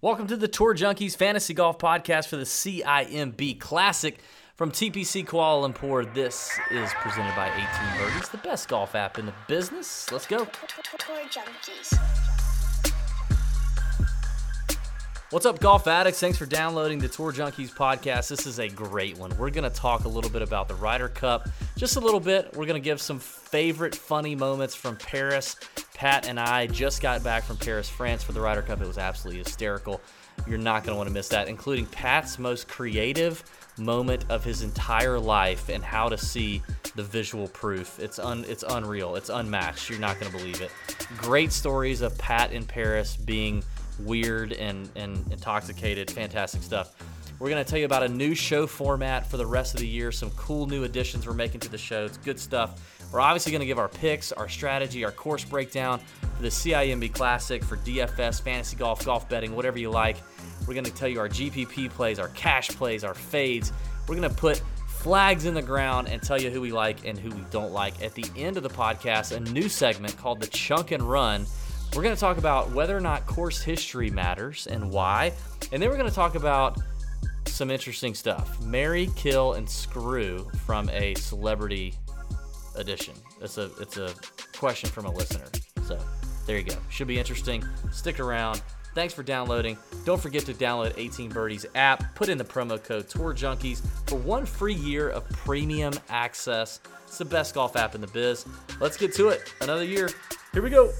Welcome to the Tour Junkies Fantasy Golf Podcast for the CIMB Classic from TPC Kuala Lumpur. This is presented by 18 Birdies, the best golf app in the business. Let's go. Tour Junkies. What's up, golf addicts? Thanks for downloading the Tour Junkies podcast. This is a great one. We're going to talk a little bit about the Ryder Cup, just a little bit. We're going to give some favorite funny moments from Paris. Pat and I just got back from Paris, France for the Ryder Cup. It was absolutely hysterical. You're not going to want to miss that, including Pat's most creative moment of his entire life and how to see the visual proof. It's un, it's unreal. It's unmatched. You're not going to believe it. Great stories of Pat in Paris being weird and, and intoxicated. Fantastic stuff. We're going to tell you about a new show format for the rest of the year, some cool new additions we're making to the show. It's good stuff. We're obviously going to give our picks, our strategy, our course breakdown for the CIMB Classic, for DFS, fantasy golf, golf betting, whatever you like. We're going to tell you our GPP plays, our cash plays, our fades. We're going to put flags in the ground and tell you who we like and who we don't like. At the end of the podcast, a new segment called the Chunk and Run. We're going to talk about whether or not course history matters and why. And then we're going to talk about some interesting stuff. Marry, kill, and screw from a celebrity edition. It's a it's a question from a listener. So there you go. Should be interesting. Stick around. Thanks for downloading. Don't forget to download 18 Birdies app. Put in the promo code Tour Junkies for one free year of premium access. It's the best golf app in the biz. Let's get to it. Another year. Here we go.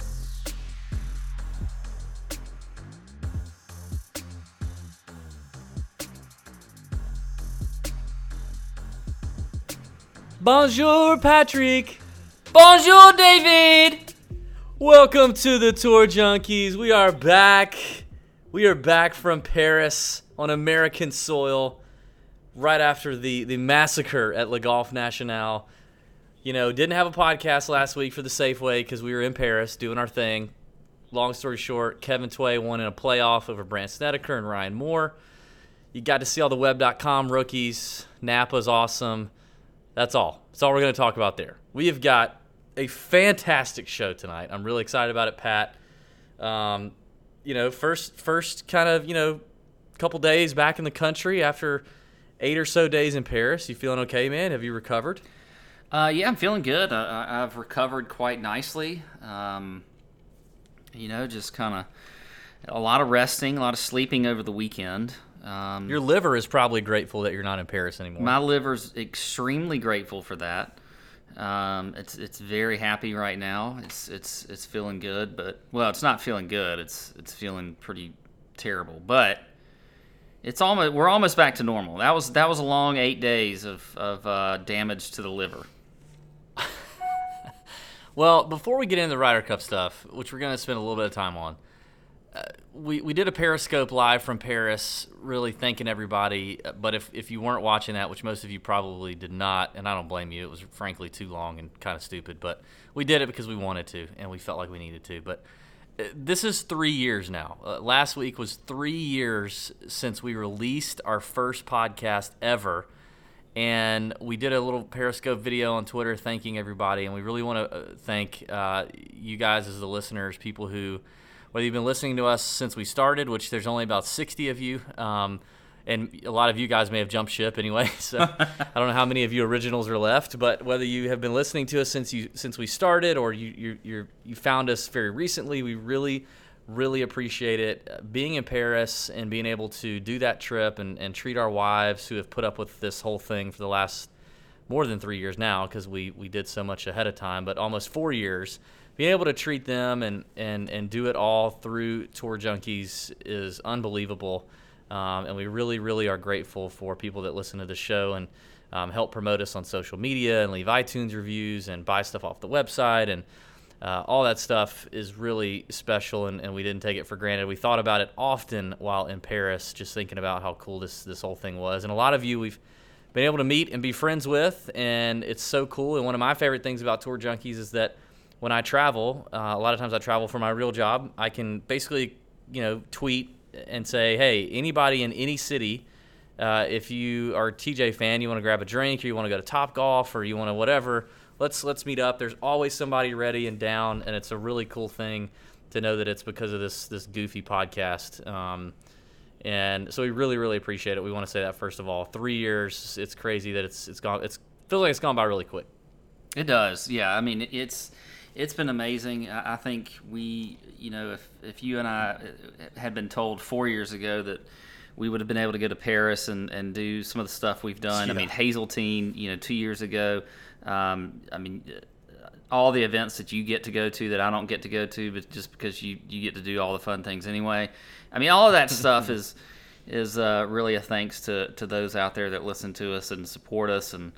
Bonjour, Patrick. Bonjour, David. Welcome to the Tour Junkies. We are back. We are back from Paris on American soil right after the, the massacre at Le Golf National. You know, didn't have a podcast last week for the Safeway because we were in Paris doing our thing. Long story short, Kevin Tway won in a playoff over Brandt Snedeker and Ryan Moore. You got to see all the web.com rookies. Napa's awesome. That's all. That's all we're going to talk about there. We have got a fantastic show tonight. I'm really excited about it, Pat. Um, you know, first first kind of you know, couple days back in the country after eight or so days in Paris. You feeling okay, man? Have you recovered? Uh, yeah, I'm feeling good. I, I've recovered quite nicely. Um, you know, just kind of a lot of resting, a lot of sleeping over the weekend. Um, Your liver is probably grateful that you're not in Paris anymore. my liver's extremely grateful for that. Um, it's it's very happy right now. It's it's it's feeling good, but well, it's not feeling good. It's it's feeling pretty terrible. But it's almost we're almost back to normal. That was that was a long eight days of of uh, damage to the liver. Well, before we get into the Ryder Cup stuff, which we're going to spend a little bit of time on, uh, we, we did a Periscope live from Paris, really thanking everybody. Uh, But if, if you weren't watching that, which most of you probably did not, and I don't blame you, it was frankly too long and kind of stupid. But we did it because we wanted to and we felt like we needed to. But uh, this is three years now. Uh, last week was three years since we released our first podcast ever and we did a little Periscope video on Twitter thanking everybody. And we really want to thank uh, you guys as the listeners, people who, whether you've been listening to us since we started, which there's only about 60 of you, um, and a lot of you guys may have jumped ship anyway. So I don't know how many of you originals are left, but whether you have been listening to us since you since we started or you you you found us very recently, we really really appreciate it uh, being in Paris and being able to do that trip and, and treat our wives who have put up with this whole thing for the last more than three years now because we, we did so much ahead of time, but almost four years. Being able to treat them and, and, and do it all through Tour Junkies is unbelievable. Um, and we really, really are grateful for people that listen to the show and um, help promote us on social media and leave iTunes reviews and buy stuff off the website and uh, all that stuff is really special, and, and we didn't take it for granted. We thought about it often while in Paris, just thinking about how cool this this whole thing was. And a lot of you we've been able to meet and be friends with, and it's so cool. And one of my favorite things about Tour Junkies is that when I travel, uh, a lot of times I travel for my real job. I can basically, you know, tweet and say, "Hey, anybody in any city." Uh, if you are a TJ fan, you want to grab a drink, or you want to go to Top Golf, or you want to whatever, let's let's meet up. There's always somebody ready and down, and it's a really cool thing. to know that it's because of this this goofy podcast. Um, and so we really really appreciate it. We want to say that first of all. Three years, it's crazy that it's it's gone. It's feels like it's gone by really quick. It does, yeah. I mean, it's it's been amazing. I, I think we, you know, if if you and I had been told four years ago that we would have been able to go to Paris and, and do some of the stuff we've done. Yeah. I mean, Hazeltine, you know, two years ago. Um, I mean, all the events that you get to go to that I don't get to go to, but just because you, you get to do all the fun things anyway. I mean, all of that stuff is is uh, really a thanks to, to those out there that listen to us and support us. And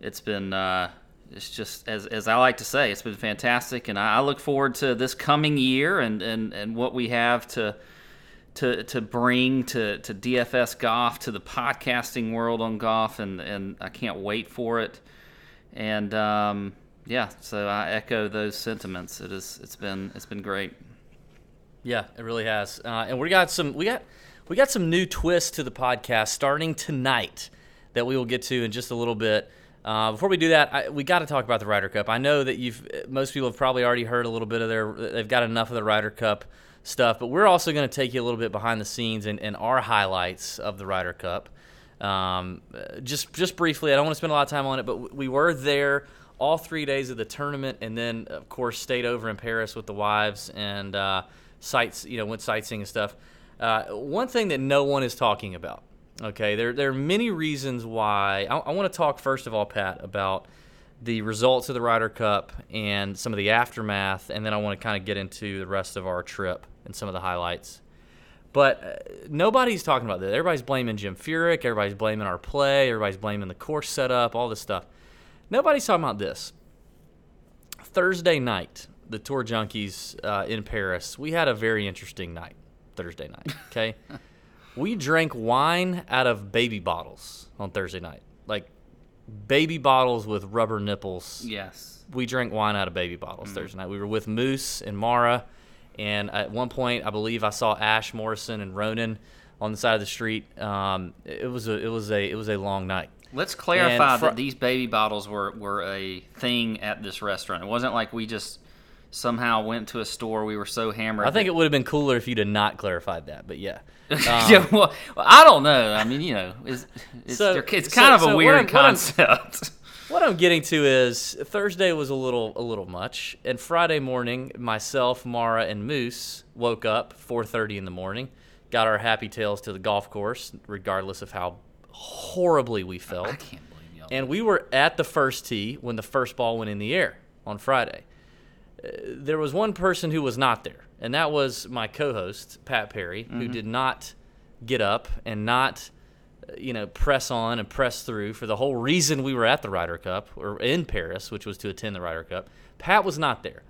it's been uh, it's just as, as I like to say, it's been fantastic. And I, look forward to this coming year and, and, and what we have to to to bring to, to DFS golf to the podcasting world on golf and, and I can't wait for it. And um, yeah, so I echo those sentiments. It is it's been it's been great. Yeah, it really has. Uh, and we got some we got we got some new twists to the podcast starting tonight that we will get to in just a little bit. Uh, before we do that, I, we got to talk about the Ryder Cup. I know that you've most people have probably already heard a little bit of their. They've got enough of the Ryder Cup stuff, but we're also going to take you a little bit behind the scenes and, and our highlights of the Ryder Cup. Um, just just briefly, I don't want to spend a lot of time on it, but we were there all three days of the tournament, and then of course stayed over in Paris with the wives and uh, sights. You know, went sightseeing and stuff. Uh, one thing that no one is talking about. Okay, there there are many reasons why. I, I want to talk first of all, Pat, about the results of the Ryder Cup and some of the aftermath, and then I want to kind of get into the rest of our trip and some of the highlights. But uh, nobody's talking about that. Everybody's blaming Jim Furyk. Everybody's blaming our play. Everybody's blaming the course setup. All this stuff. Nobody's talking about this. Thursday night, the Tour Junkies uh, in Paris. We had a very interesting night. Thursday night. Okay, we drank wine out of baby bottles on Thursday night, like baby bottles with rubber nipples Yes. we drank wine out of baby bottles Thursday night. We were with Moose and Mara, and at one point, I believe I saw Ash Morrison and Ronan on the side of the street. Um, it was a it was a it was a long night. Let's clarify that these baby bottles were, were a thing at this restaurant. It wasn't like we just somehow went to a store. We were so hammered. I think it would have been cooler if you'd have not clarified that, but yeah. Um, yeah, well, I don't know. I mean, you know, it's, it's, So- it's so- kind of so a what weird what I'm- concept. What I'm getting to is Thursday was a little a little much, and Friday morning, myself, Mara, and Moose woke up 4:30 in the morning, got our happy tails to the golf course, regardless of how horribly we felt. I can't believe y'all. And we were at the first tee when the first ball went in the air on Friday. Uh, there was one person who was not there, and that was my co-host Pat Perry, who mm-hmm. did not get up and not, you know, press on and press through for the whole reason we were at the Ryder Cup or in Paris, which was to attend the Ryder Cup. Pat was not there.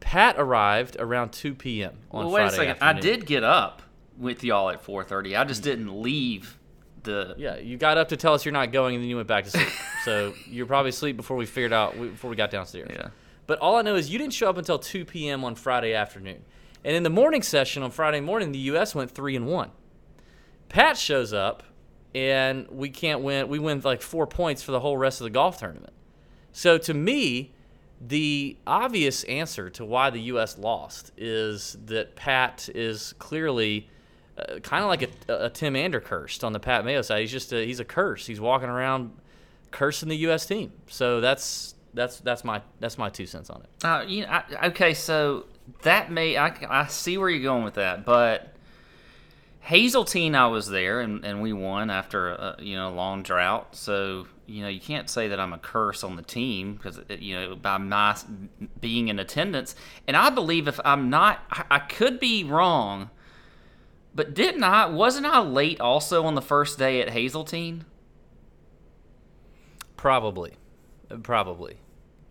Pat arrived around 2 p.m. on well, wait a Friday second. I did get up with y'all at 4:30. I just didn't leave the. Yeah, you got up to tell us you're not going, and then you went back to sleep. so you're probably asleep before we figured out before we got downstairs. Yeah. But all I know is you didn't show up until 2 p.m. on Friday afternoon, and in the morning session on Friday morning, the U.S. went three and one. Pat shows up, and we can't win. We win like four points for the whole rest of the golf tournament. So to me, the obvious answer to why the U.S. lost is that Pat is clearly uh, kind of like a, a Tim Anderkurst on the Pat Mayo side. He's just a, he's a curse. He's walking around cursing the U.S. team. So that's that's that's my that's my two cents on it. Uh, you know, I, okay, so that may I, I see where you're going with that, but Hazeltine, I was there and, and we won after a, you know a long drought. So you know you can't say that I'm a curse on the team because you know by my being in attendance. And I believe if I'm not, I, I could be wrong, but didn't I? Wasn't I late also on the first day at Hazeltine? Probably, probably.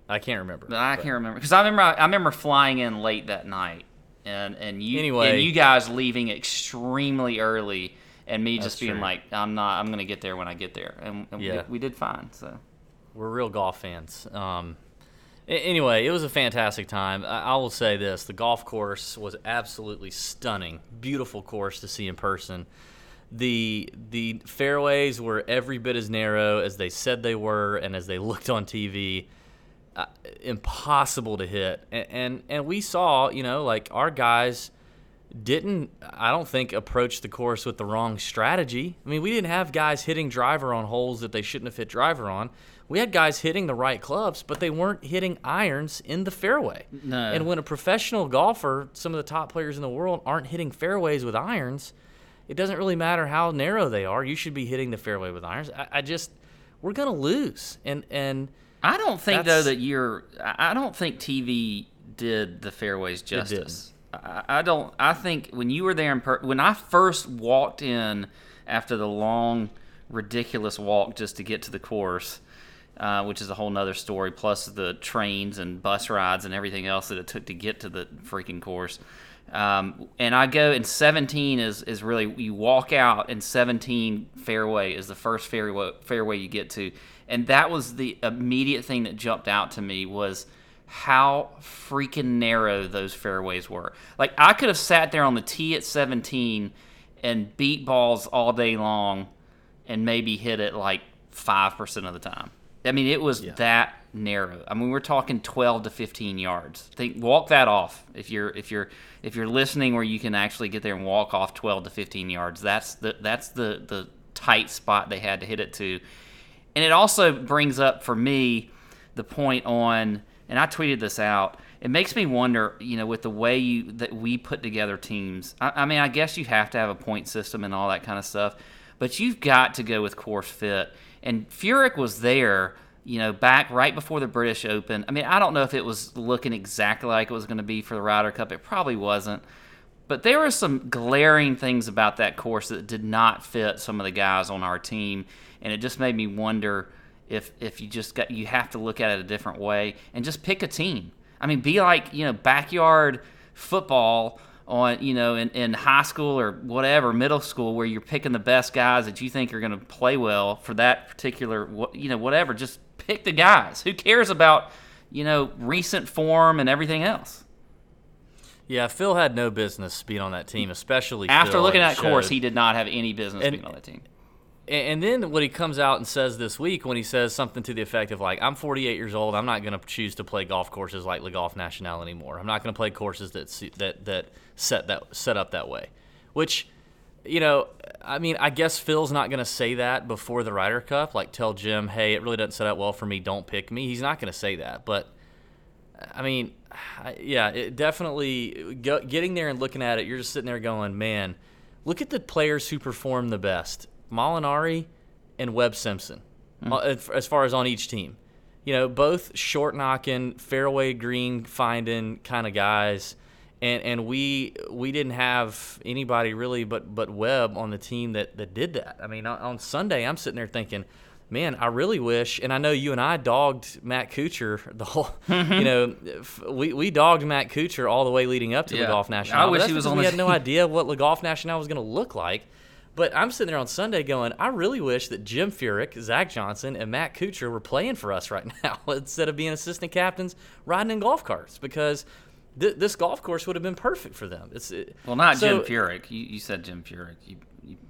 I can't remember. I but- can't remember because I remember I remember flying in late that night, and and you Anyway. and you guys leaving extremely early, and me just being true. like, I'm not, I'm gonna get there when I get there, and, and Yeah. we, we did fine. So We're real golf fans. Um, anyway, it was a fantastic time. I, I will say this: the golf course was absolutely stunning, beautiful course to see in person. the The fairways were every bit as narrow as they said they were, and as they looked on TV. Uh, impossible to hit. And, and and we saw, you know, like our guys didn't I don't think approach the course with the wrong strategy. I mean, we didn't have guys hitting driver on holes that they shouldn't have hit driver on. We had guys hitting the right clubs, but they weren't hitting irons in the fairway. No. And when a professional golfer, some of the top players in the world aren't hitting fairways with irons, it doesn't really matter how narrow they are. You should be hitting the fairway with irons. I, I just we're gonna lose. And and I don't think though that you're. I I don't think TV did the fairways justice. I, I don't. I think when you were there in per, when I first walked in after the long, ridiculous walk just to get to the course, uh, which is a whole nother story. Plus the trains and bus rides and everything else that it took to get to the freaking course. Um, and I go and 17 is is really you walk out and 17 fairway is the first fairway fairway you get to, and that was the immediate thing that jumped out to me was how freaking narrow those fairways were. Like I could have sat there on the tee at 17 and beat balls all day long, and maybe hit it like five percent of the time. I mean, it was that narrow. I mean, we're talking 12 to 15 yards. Think walk that off if you're if you're if you're listening where you can actually get there and walk off 12 to 15 yards. That's the that's the the tight spot they had to hit it to. And it also brings up for me the point on and I tweeted this out. It makes me wonder, you know, with the way you that we put together teams. I, I mean, I guess you have to have a point system and all that kind of stuff, but you've got to go with course fit. And Furyk was there, you know, back right before the British Open. I mean, I don't know if it was looking exactly like it was going to be for the Ryder Cup. It probably wasn't. But there were some glaring things about that course that did not fit some of the guys on our team, and it just made me wonder if if you just got you have to look at it a different way and just pick a team. I mean, be like you know backyard football on you know in, in high school or whatever middle school where you're picking the best guys that you think are going to play well for that particular you know whatever. Just pick the guys. Who cares about you know recent form and everything else? yeah, Phil had no business being on that team, especially After Phil, looking at that course, he did not have any business And- being on that team. And then what he comes out and says this week, when he says something to the effect of like, "I'm 48 years old. I'm not going to choose to play golf courses like Le Golf National anymore. I'm not going to play courses that that that set that set up that way." Which, you know, I mean, I guess Phil's not going to say that before the Ryder Cup. Like, tell Jim, "Hey, it really doesn't set up well for me. Don't pick me." He's not going to say that, but. I mean, yeah, it definitely getting there and looking at it, you're just sitting there going, man, look at the players who perform the best Molinari and Webb Simpson, uh, as far as on each team. You know, both short knocking, fairway green finding kind of guys. And, and we we didn't have anybody really but but Webb on the team that, that did that. I mean, on, on Sunday, I'm sitting there thinking, man, I really wish, and I know you and I dogged Matt Kuchar the whole, you know, f- we, we dogged Matt Kuchar all the way leading up to Yeah. Le Golf National. I wish he was on We the had no idea what the Golf National was going to look like. But I'm sitting there on Sunday going, I really wish that Jim Furyk, Zach Johnson, and Matt Kuchar were playing for us right now instead of being assistant captains riding in golf carts because th- this golf course would have been perfect for them. It's it, Well, not so Jim Furyk. You, you said Jim Furyk. You, you,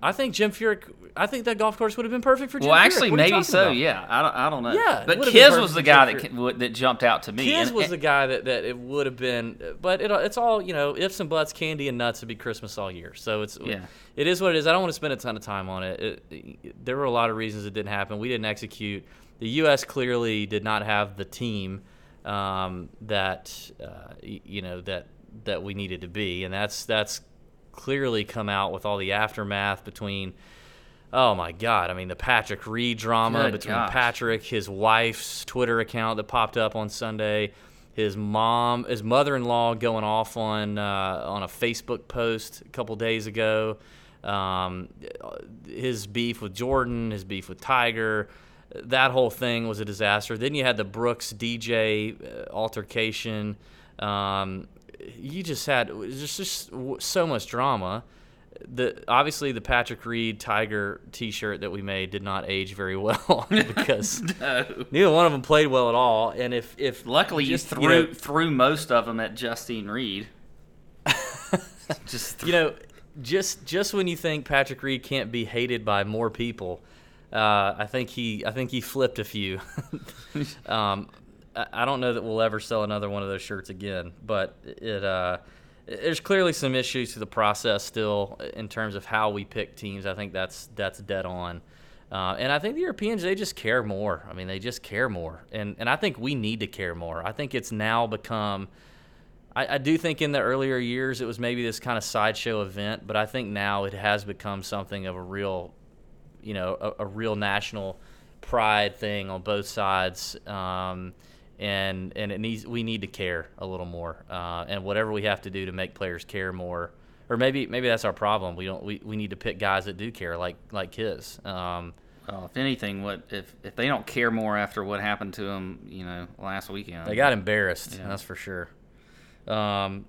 I think Jim Furyk. I think that golf course would have been perfect for Jim. well, actually, maybe so. about? Yeah, I don't, I don't know. Yeah, but Kiz was the guy that that jumped out to me. Kiz And- was and- the guy that, that it would have been, but it, it's all you know, ifs and buts, candy and nuts would be Christmas all year. So it's Yeah. it is what it is. I don't want to spend a ton of time on it. it. There were a lot of reasons it didn't happen. We didn't execute. The U.S. clearly did not have the team um, that uh, you know that that we needed to be, and that's that's clearly come out with all the aftermath between. Oh my God! I mean, the Patrick Reed drama Good between gosh. Patrick, his wife's Twitter account that popped up on Sunday, his mom, his mother-in-law going off on uh, on a Facebook post a couple days ago, um, his beef with Jordan, his beef with Tiger, that whole thing was a disaster. Then you had the Brooks DJ uh, altercation. Um, you just had just, just so much drama the obviously the Patrick Reed Tiger T-shirt that we made did not age very well because No. neither one of them played well at all. And if if Luckily, just, you you threw know- threw most of them at Justine Reed. Just you know, just just when you think Patrick Reed can't be hated by more people, uh, I think he I think he flipped a few. um, I don't know that we'll ever sell another one of those shirts again. But it uh, there's clearly some issues to the process still in terms of how we pick teams. I think that's that's dead on. Uh, and I think the Europeans they just care more. I mean, they just care more, and and I think we need to care more. I think it's now become. I, I do think in the earlier years it was maybe this kind of sideshow event, but I think now it has become something of a real, you know, a, a real national pride thing on both sides. Um, and and it needs we need to care a little more, uh, and whatever we have to do to make players care more, or maybe maybe that's our problem. We don't we, we need to pick guys that do care, like like his. Um, Well, if anything, what if if they don't care more after what happened to them, you know, last weekend? They got embarrassed. Yeah. That's for sure. Um,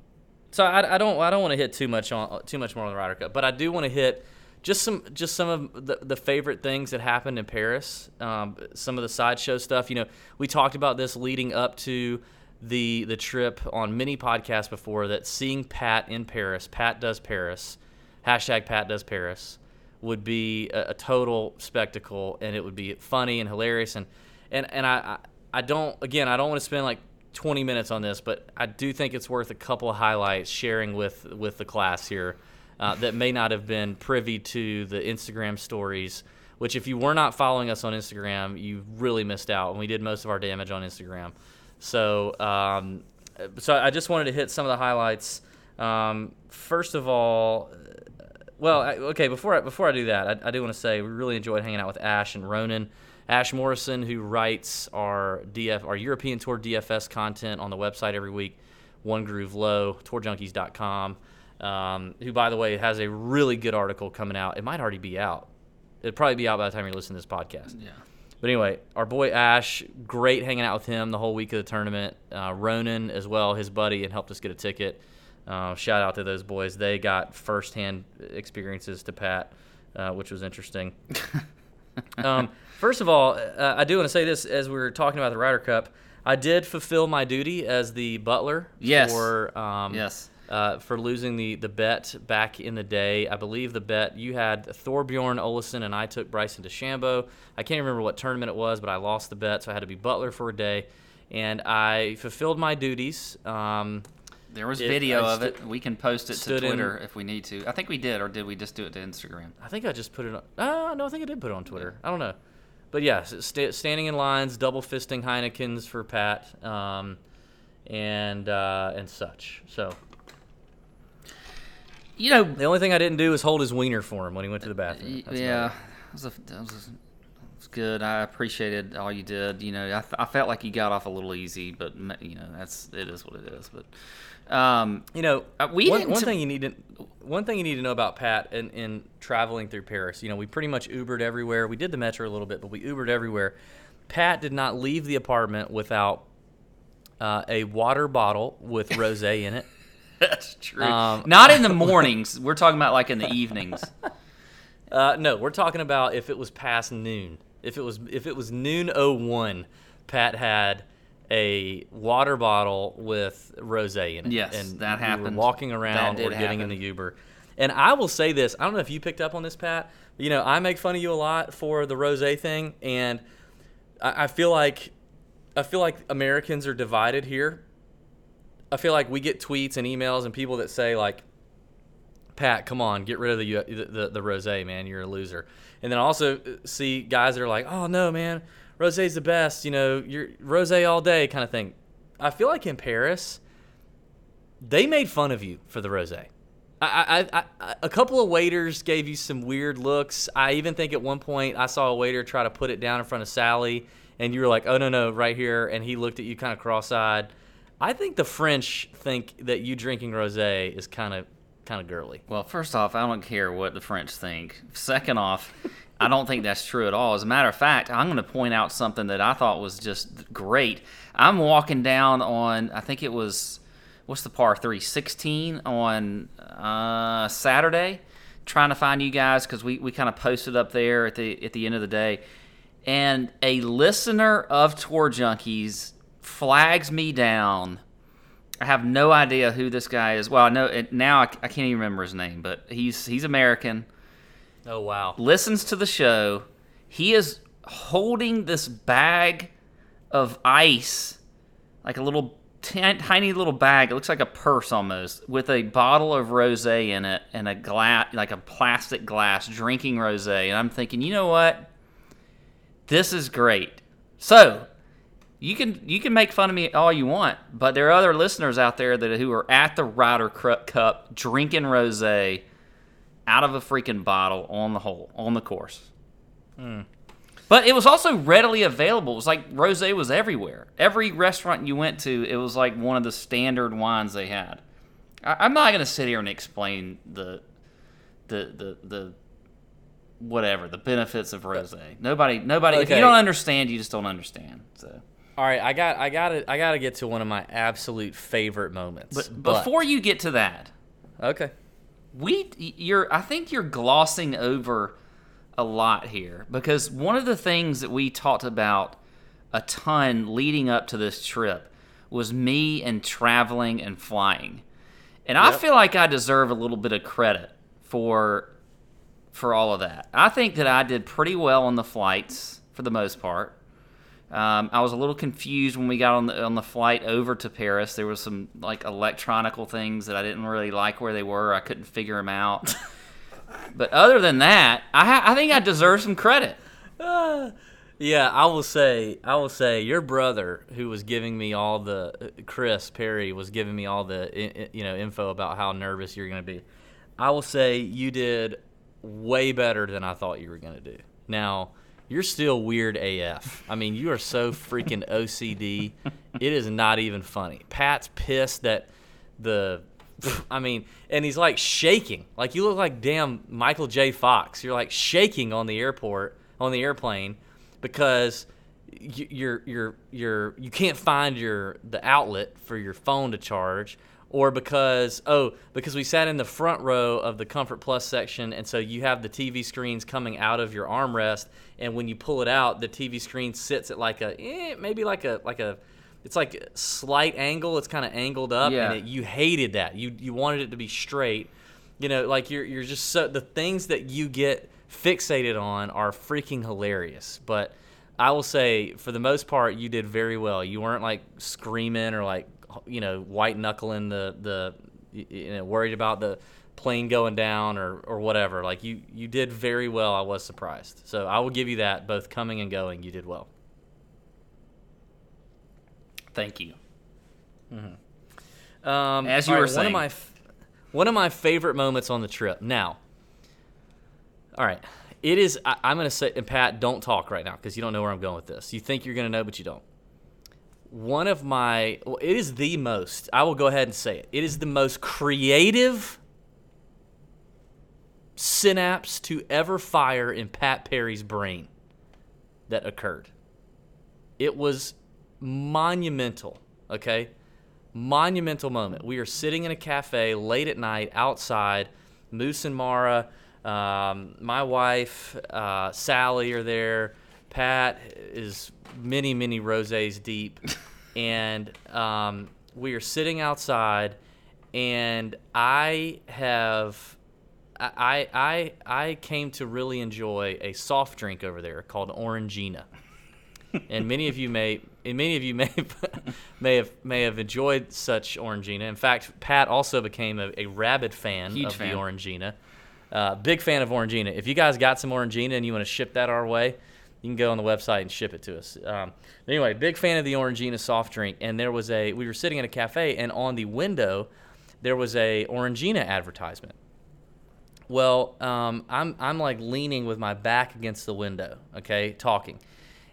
so I, I don't I don't want to hit too much on too much more on the Ryder Cup, but I do want to hit just some just some of the, the favorite things that happened in Paris. Um, some of the sideshow stuff. You know, we talked about this leading up to the the trip on many podcasts before. That seeing Pat in Paris, Pat does Paris, hashtag Pat does Paris, would be a, a total spectacle, and it would be funny and hilarious. And and and I I, don't again I don't want to spend like 20 minutes on this, but I do think it's worth a couple of highlights sharing with with the class here uh, that may not have been privy to the Instagram stories. Which, if you were not following us on Instagram, you really missed out, and we did most of our damage on Instagram. So, um, so I just wanted to hit some of the highlights. Um, first of all, well, I, okay. Before I, before I do that, I, I do want to say we really enjoyed hanging out with Ash and Ronan. Ash Morrison, who writes our DF our European Tour DFS content on the website every week, One Groove Low, TourJunkies.com. Um, who, by the way, has a really good article coming out. It might already be out. It'll probably be out by the time you listen to this podcast. Yeah. But anyway, our boy Ash, great hanging out with him the whole week of the tournament. Uh, Ronan as well, his buddy, and helped us get a ticket. Uh, shout out to those boys. They got firsthand experiences to Pat, uh, which was interesting. um, first of all, uh, I do want to say this as we were talking about the Ryder Cup. I did fulfill my duty as the butler Yes. for um, Yes. Uh, for losing the, the bet back in the day. I believe the bet you had Thorbjorn Olesen and I took Bryson DeChambeau. I can't remember what tournament it was, but I lost the bet, so I had to be butler for a day. And I fulfilled my duties. Um, There was It- video I of it. We can post it to stood in- Twitter if we need to. I think we did, or did we just do it to Instagram? I think I just put it on. Uh, no, I think I did put it on Twitter. I don't know. But yes, sta standing in lines, double fisting Heinekens for Pat, um, and uh, and such. So You know, the only thing I didn't do was hold his wiener for him when he went to the bathroom. That's yeah, it. that was, a, that, was a- that was good. I appreciated all you did. You know, I, th- I felt like you got off a little easy, but you know, that's it is what it is. But um, You know, Uh, we one, one thing you need to one thing you need to know about Pat in, in traveling through Paris. You know, we pretty much Ubered everywhere. We did the metro a little bit, but we Ubered everywhere. Pat did not leave the apartment without uh, a water bottle with rosé in it. That's true. Um, Not in the mornings. We're talking about like in the evenings. Uh, no, we're talking about if it was past noon. If it was if it was noon 01, Pat had a water bottle with rosé in it. Yes, and that we happened. Were walking around or getting in the Uber. And I will say this: I don't know if you picked up on this, Pat. You know, I make fun of you a lot for the rosé thing, and I, I feel like I feel like Americans are divided here. I feel like we get tweets and emails and people that say like, "Pat, come on, get rid of the the, the, rosé, man. You're a loser." And then I also uh, see guys that are like, "Oh no, man, rosé's the best. You know, you're rosé all day," kind of thing. I feel like in Paris, they made fun of you for the rosé. I, I, I, a couple of waiters gave you some weird looks. I even think at one point I saw a waiter try to put it down in front of Sally, and you were like, "Oh no, no, right here," and he looked at you kind of cross-eyed. I think the French think that you drinking rosé is kind of kind of girly. Well, first off, I don't care what the French think. Second off, I don't think that's true at all. As a matter of fact, I'm going to point out something that I thought was just great. I'm walking down on, I think it was, what's the par three? 16 on uh, Saturday, trying to find you guys because we, we kind of posted up there at the at the end of the day, and a listener of Tour Junkies flags me down. I have no idea who this guy is. Well, I know it, now. I, I can't even remember his name, but he's he's American. Oh wow! Listens to the show. He is holding this bag of ice like a little ti- tiny little bag. It looks like a purse almost, with a bottle of rosé in it and a glass, like a plastic glass, drinking rosé. And I'm thinking, you know what? This is great. So you can you can make fun of me all you want, but there are other listeners out there that who are at the Ryder Cup drinking rosé out of a freaking bottle on the hole on the course. Hmm. But it was also readily available. It was like rosé was everywhere. Every restaurant you went to, it was like one of the standard wines they had. I, I'm not gonna sit here and explain the the the the whatever the benefits of rosé. Nobody nobody. If you don't understand, you just don't understand. So. All right, I got I got to I got to get to one of my absolute favorite moments. But before you get to that, Okay. we you're I think you're glossing over a lot here because one of the things that we talked about a ton leading up to this trip was me and traveling and flying. And I feel like I deserve a little bit of credit for for all of that. I think that I did pretty well on the flights for the most part. Um, I was a little confused when we got on the on the flight over to Paris. There was some like electronical things that I didn't really like where they were. I couldn't figure them out. but other than that, I ha- I think I deserve some credit. Yeah, I will say, I will say, your brother, who was giving me all the uh, Chris Perry was giving me all the you know info about how nervous you're going to be. I will say you did way better than I thought you were going to do. Now you're still weird AF. I mean, you are so freaking OCD. It is not even funny. Pat's pissed that the. I mean, and he's like shaking. Like you look like damn Michael J. Fox. You're like shaking on the airport, on the airplane, because you're you're you're you can't find your the outlet for your phone to charge or because oh because we sat in the front row of the comfort plus section and so you have the tv screens coming out of your armrest and when you pull it out the tv screen sits at like a eh, maybe like a like a it's like slight angle it's kind of angled up Yeah. and it, you hated that. You you wanted it to be straight. You know like you're you're just so the things that you get fixated on are freaking hilarious. But i will say for the most part you did very well. You weren't like screaming or like you know white knuckling the the you know worried about the plane going down or or whatever like you you did very well i was surprised so i will give you that both coming and going you did well Thank you. Um, As you all were one of my one of my favorite moments on the trip. Now, all right, it is. I, I'm going to say, and Pat, don't talk right now because you don't know where I'm going with this. You think you're going to know, but you don't. One of my, well, it is the most. I will go ahead and say it. It is the most creative synapse to ever fire in Pat Perry's brain that occurred. It was monumental. Okay monumental moment. We are sitting in a cafe late at night outside. Moose and Mara, um, my wife, uh, Sally are there. Pat is many, many rosés deep, and um, we are sitting outside. And I have, I, I, I came to really enjoy a soft drink over there called Orangina and many of you may and many of you may may have may have enjoyed such Orangina. In fact, Pat also became a, a rabid fan Huge of fan. the Orangina. Uh, big fan of Orangina. If you guys got some Orangina and you want to ship that our way, you can go on the website and ship it to us. Um, anyway, big fan of the Orangina soft drink. And there was a we were sitting in a cafe and on the window there was a Orangina advertisement. Well, um, I'm I'm like leaning with my back against the window, okay, talking,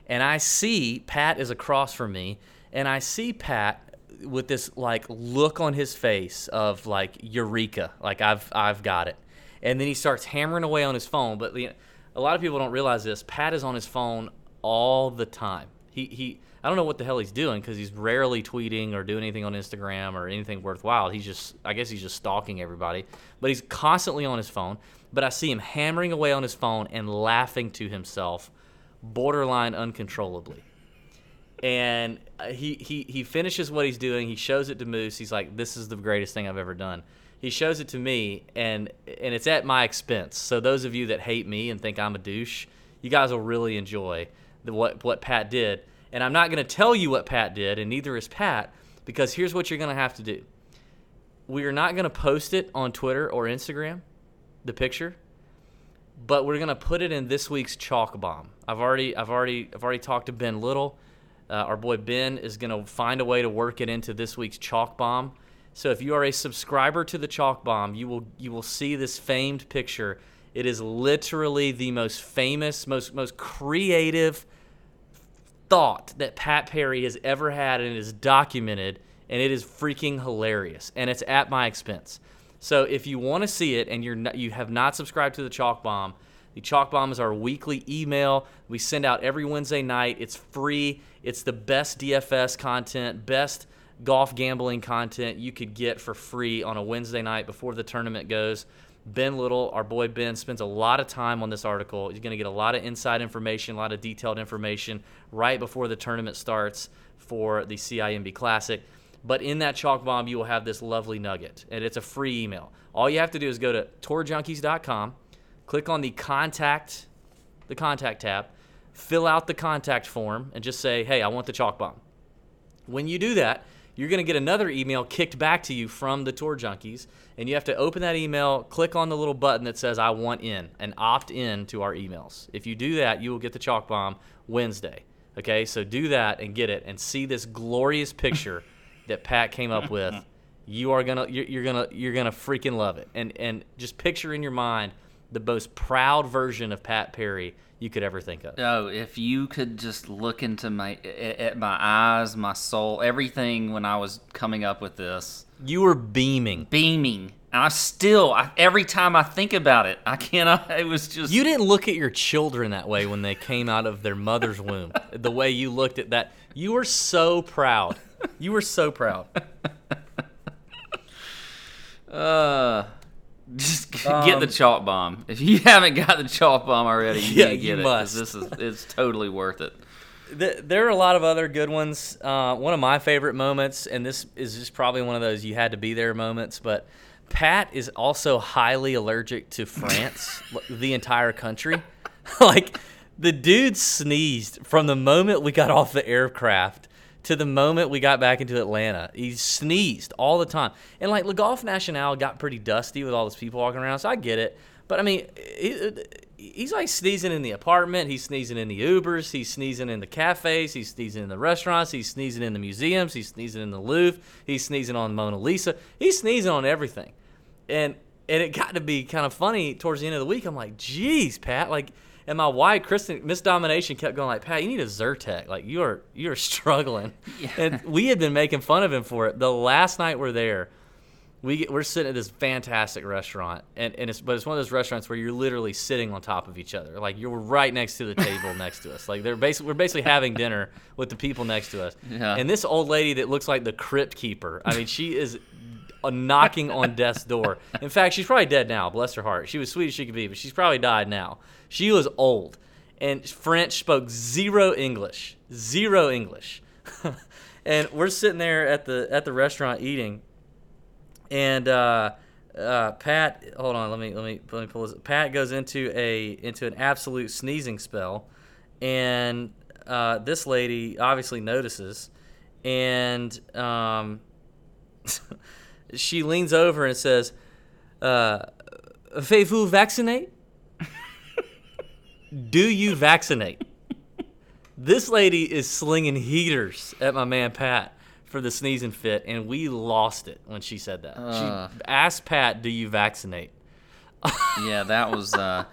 and I see Pat is across from me, and I see Pat with this like look on his face of like eureka, like I've I've got it, and then he starts hammering away on his phone. But you know, a lot of people don't realize this. Pat is on his phone all the time. He he. I don't know what the hell he's doing because he's rarely tweeting or doing anything on Instagram or anything worthwhile. He's just, I guess he's just stalking everybody. But he's constantly on his phone. But I see him hammering away on his phone and laughing to himself, borderline uncontrollably. And uh, he, he, he finishes what he's doing. He shows it to Moose. He's like, "This is the greatest thing I've ever done." He shows it to me, and and it's at my expense. So those of you that hate me and think I'm a douche, you guys will really enjoy the, what what Pat did. And I'm not going to tell you what Pat did, and neither is Pat, because here's what you're going to have to do. We are not going to post it on Twitter or Instagram, the picture, but we're going to put it in this week's chalk bomb. I've already, I've already, I've already talked to Ben Little. Uh, our boy Ben is going to find a way to work it into this week's chalk bomb. So if you are a subscriber to the chalk bomb, you will you will see this famed picture. It is literally the most famous, most most creative thought that Pat Perry has ever had, and it is documented, and it is freaking hilarious, and it's at my expense. So if you want to see it, and you're not, you have not subscribed to the Chalk Bomb, the Chalk Bomb is our weekly email. We send out every Wednesday night. It's free. It's the best DFS content, best golf gambling content you could get for free on a Wednesday night before the tournament goes. Ben Little, our boy Ben, spends a lot of time on this article. He's going to get a lot of inside information, a lot of detailed information right before the tournament starts for the CIMB Classic. But in that chalk bomb, you will have this lovely nugget, and it's a free email. All you have to do is go to tourjunkies.com, click on the contact, the contact tab, fill out the contact form, and just say, "Hey, I want the chalk bomb." When you do that, you're going to get another email kicked back to you from the Tour Junkies, and you have to open that email, click on the little button that says "I want in," and opt in to our emails. If you do that, you will get the chalk bomb Wednesday. Okay, so do that and get it, and see this glorious picture that Pat came up with. You are gonna, you're, you're gonna, you're gonna freaking love it, and and just picture in your mind the most proud version of Pat Perry you could ever think of. Oh, if you could just look into my at my eyes, my soul, everything when I was coming up with this, You were beaming. beaming. I still, I, every time I think about it, I cannot. It was just You didn't look at your children that way when they came out of their mother's womb. The way you looked at that, you were so proud. You were so proud. Uh, just g- get the chalk bomb. If you haven't got the chalk bomb already, you Yeah, need to get you it must. this is it's totally worth it. Th- There are a lot of other good ones. Uh, one of my favorite moments, and this is just probably one of those you had to be there moments, but Pat is also highly allergic to France, the entire country. like, the dude sneezed from the moment we got off the aircraft to the moment we got back into Atlanta. He sneezed all the time. And, like, Golf National got pretty dusty with all those people walking around, so I get it. But, I mean, he's like sneezing in the apartment. He's sneezing in the Ubers. He's sneezing in the cafes. He's sneezing in the restaurants. He's sneezing in the museums. He's sneezing in the Louvre. He's sneezing on Mona Lisa. He's sneezing on everything. And and it got to be kind of funny towards the end of the week. I'm like, geez, Pat, like. And my wife, Kristen, Miss Domination, kept going like, "Pat, you need a Zyrtec. Like you are you are struggling." And we had been making fun of him for it. The last night we're there, we get, we're sitting at this fantastic restaurant, and, and it's but it's one of those restaurants where you're literally sitting on top of each other, like you're right next to the table next to us. Like they're basically we're basically having dinner with the people next to us. Yeah. And this old lady that looks like the crypt keeper. I mean, she is knocking on death's door. In fact, she's probably dead now. Bless her heart. She was sweet as she could be, but she's probably died now. She was old, and French spoke zero English, zero English. and we're sitting there at the at the restaurant eating, and uh, uh, Pat, hold on, let me let me let me pull this. Pat goes into a into an absolute sneezing spell, and uh, this lady obviously notices, and um, she leans over and says, uh, "Faites-vous vaccinate? Do you vaccinate?" This lady is slinging heaters at my man Pat for the sneezing fit, and we lost it when she said that. Uh. she asked Pat, "Do you vaccinate?" Yeah, that was. uh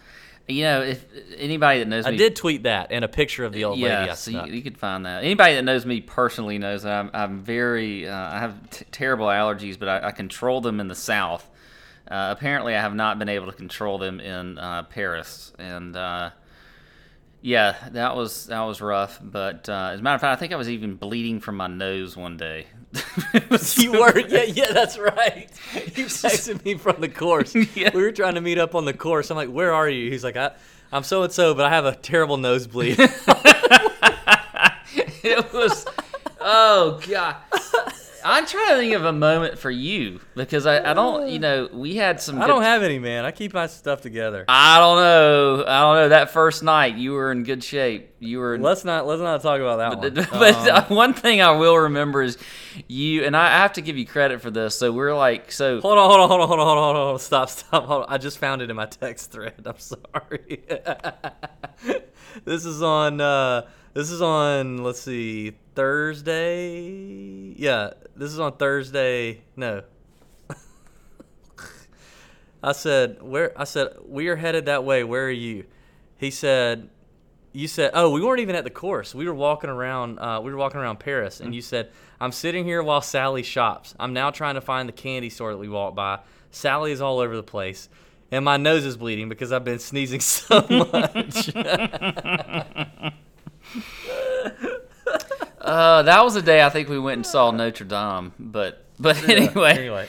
You know, if anybody that knows me I me, did tweet that and a picture of the old yeah, lady. I so you, you could find that. Anybody that knows me personally knows that I'm, I'm very, uh, I have t- terrible allergies, but I, I control them in the South. Uh, apparently, I have not been able to control them in uh, Paris, and uh, yeah, that was that was rough. But uh, as a matter of fact, I think I was even bleeding from my nose one day. You were, yeah, yeah, that's right. You texted me from the course. Yeah. We were trying to meet up on the course. I'm like, "Where are you?" He's like, I, "I'm so and so, but I have a terrible nosebleed." it was oh god i'm trying to think of a moment for you because i, I don't you know we had some I good- don't have any, man. I keep my stuff together. i don't know i don't know that first night you were in good shape. You were. Let's not let's not talk about that one. but Um, one thing I will remember is you and I have to give you credit for this. So we're like, so hold on, hold on, hold on, hold on, hold on, hold on. Stop, stop. Hold on. I just found it in my text thread. I'm sorry. this is on. Uh, this is on. Let's see, Thursday. Yeah, this is on Thursday. No. I said, where? I said, we are headed that way. Where are you? He said, you said, oh, we weren't even at the course. We were walking around. Uh, we were walking around Paris, and you said, I'm sitting here while Sally shops. I'm now trying to find the candy store that we walked by. Sally is all over the place, and my nose is bleeding because I've been sneezing so much. uh, that was the day I think we went and saw Notre Dame. But but anyway, anyway,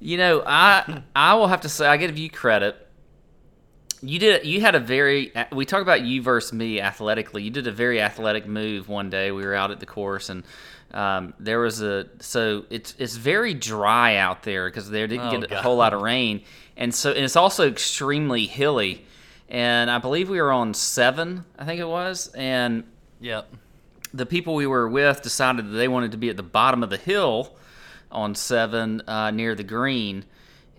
you know, I I will have to say I give you credit. You did you had a very we talk about you versus me athletically. You did a very athletic move one day. We were out at the course and um, there was a so it's it's very dry out there because there didn't Oh, get a God. whole lot of rain and so and it's also extremely hilly. And I believe we were on seven, I think it was, and yep. the people we were with decided that they wanted to be at the bottom of the hill on seven uh, near the green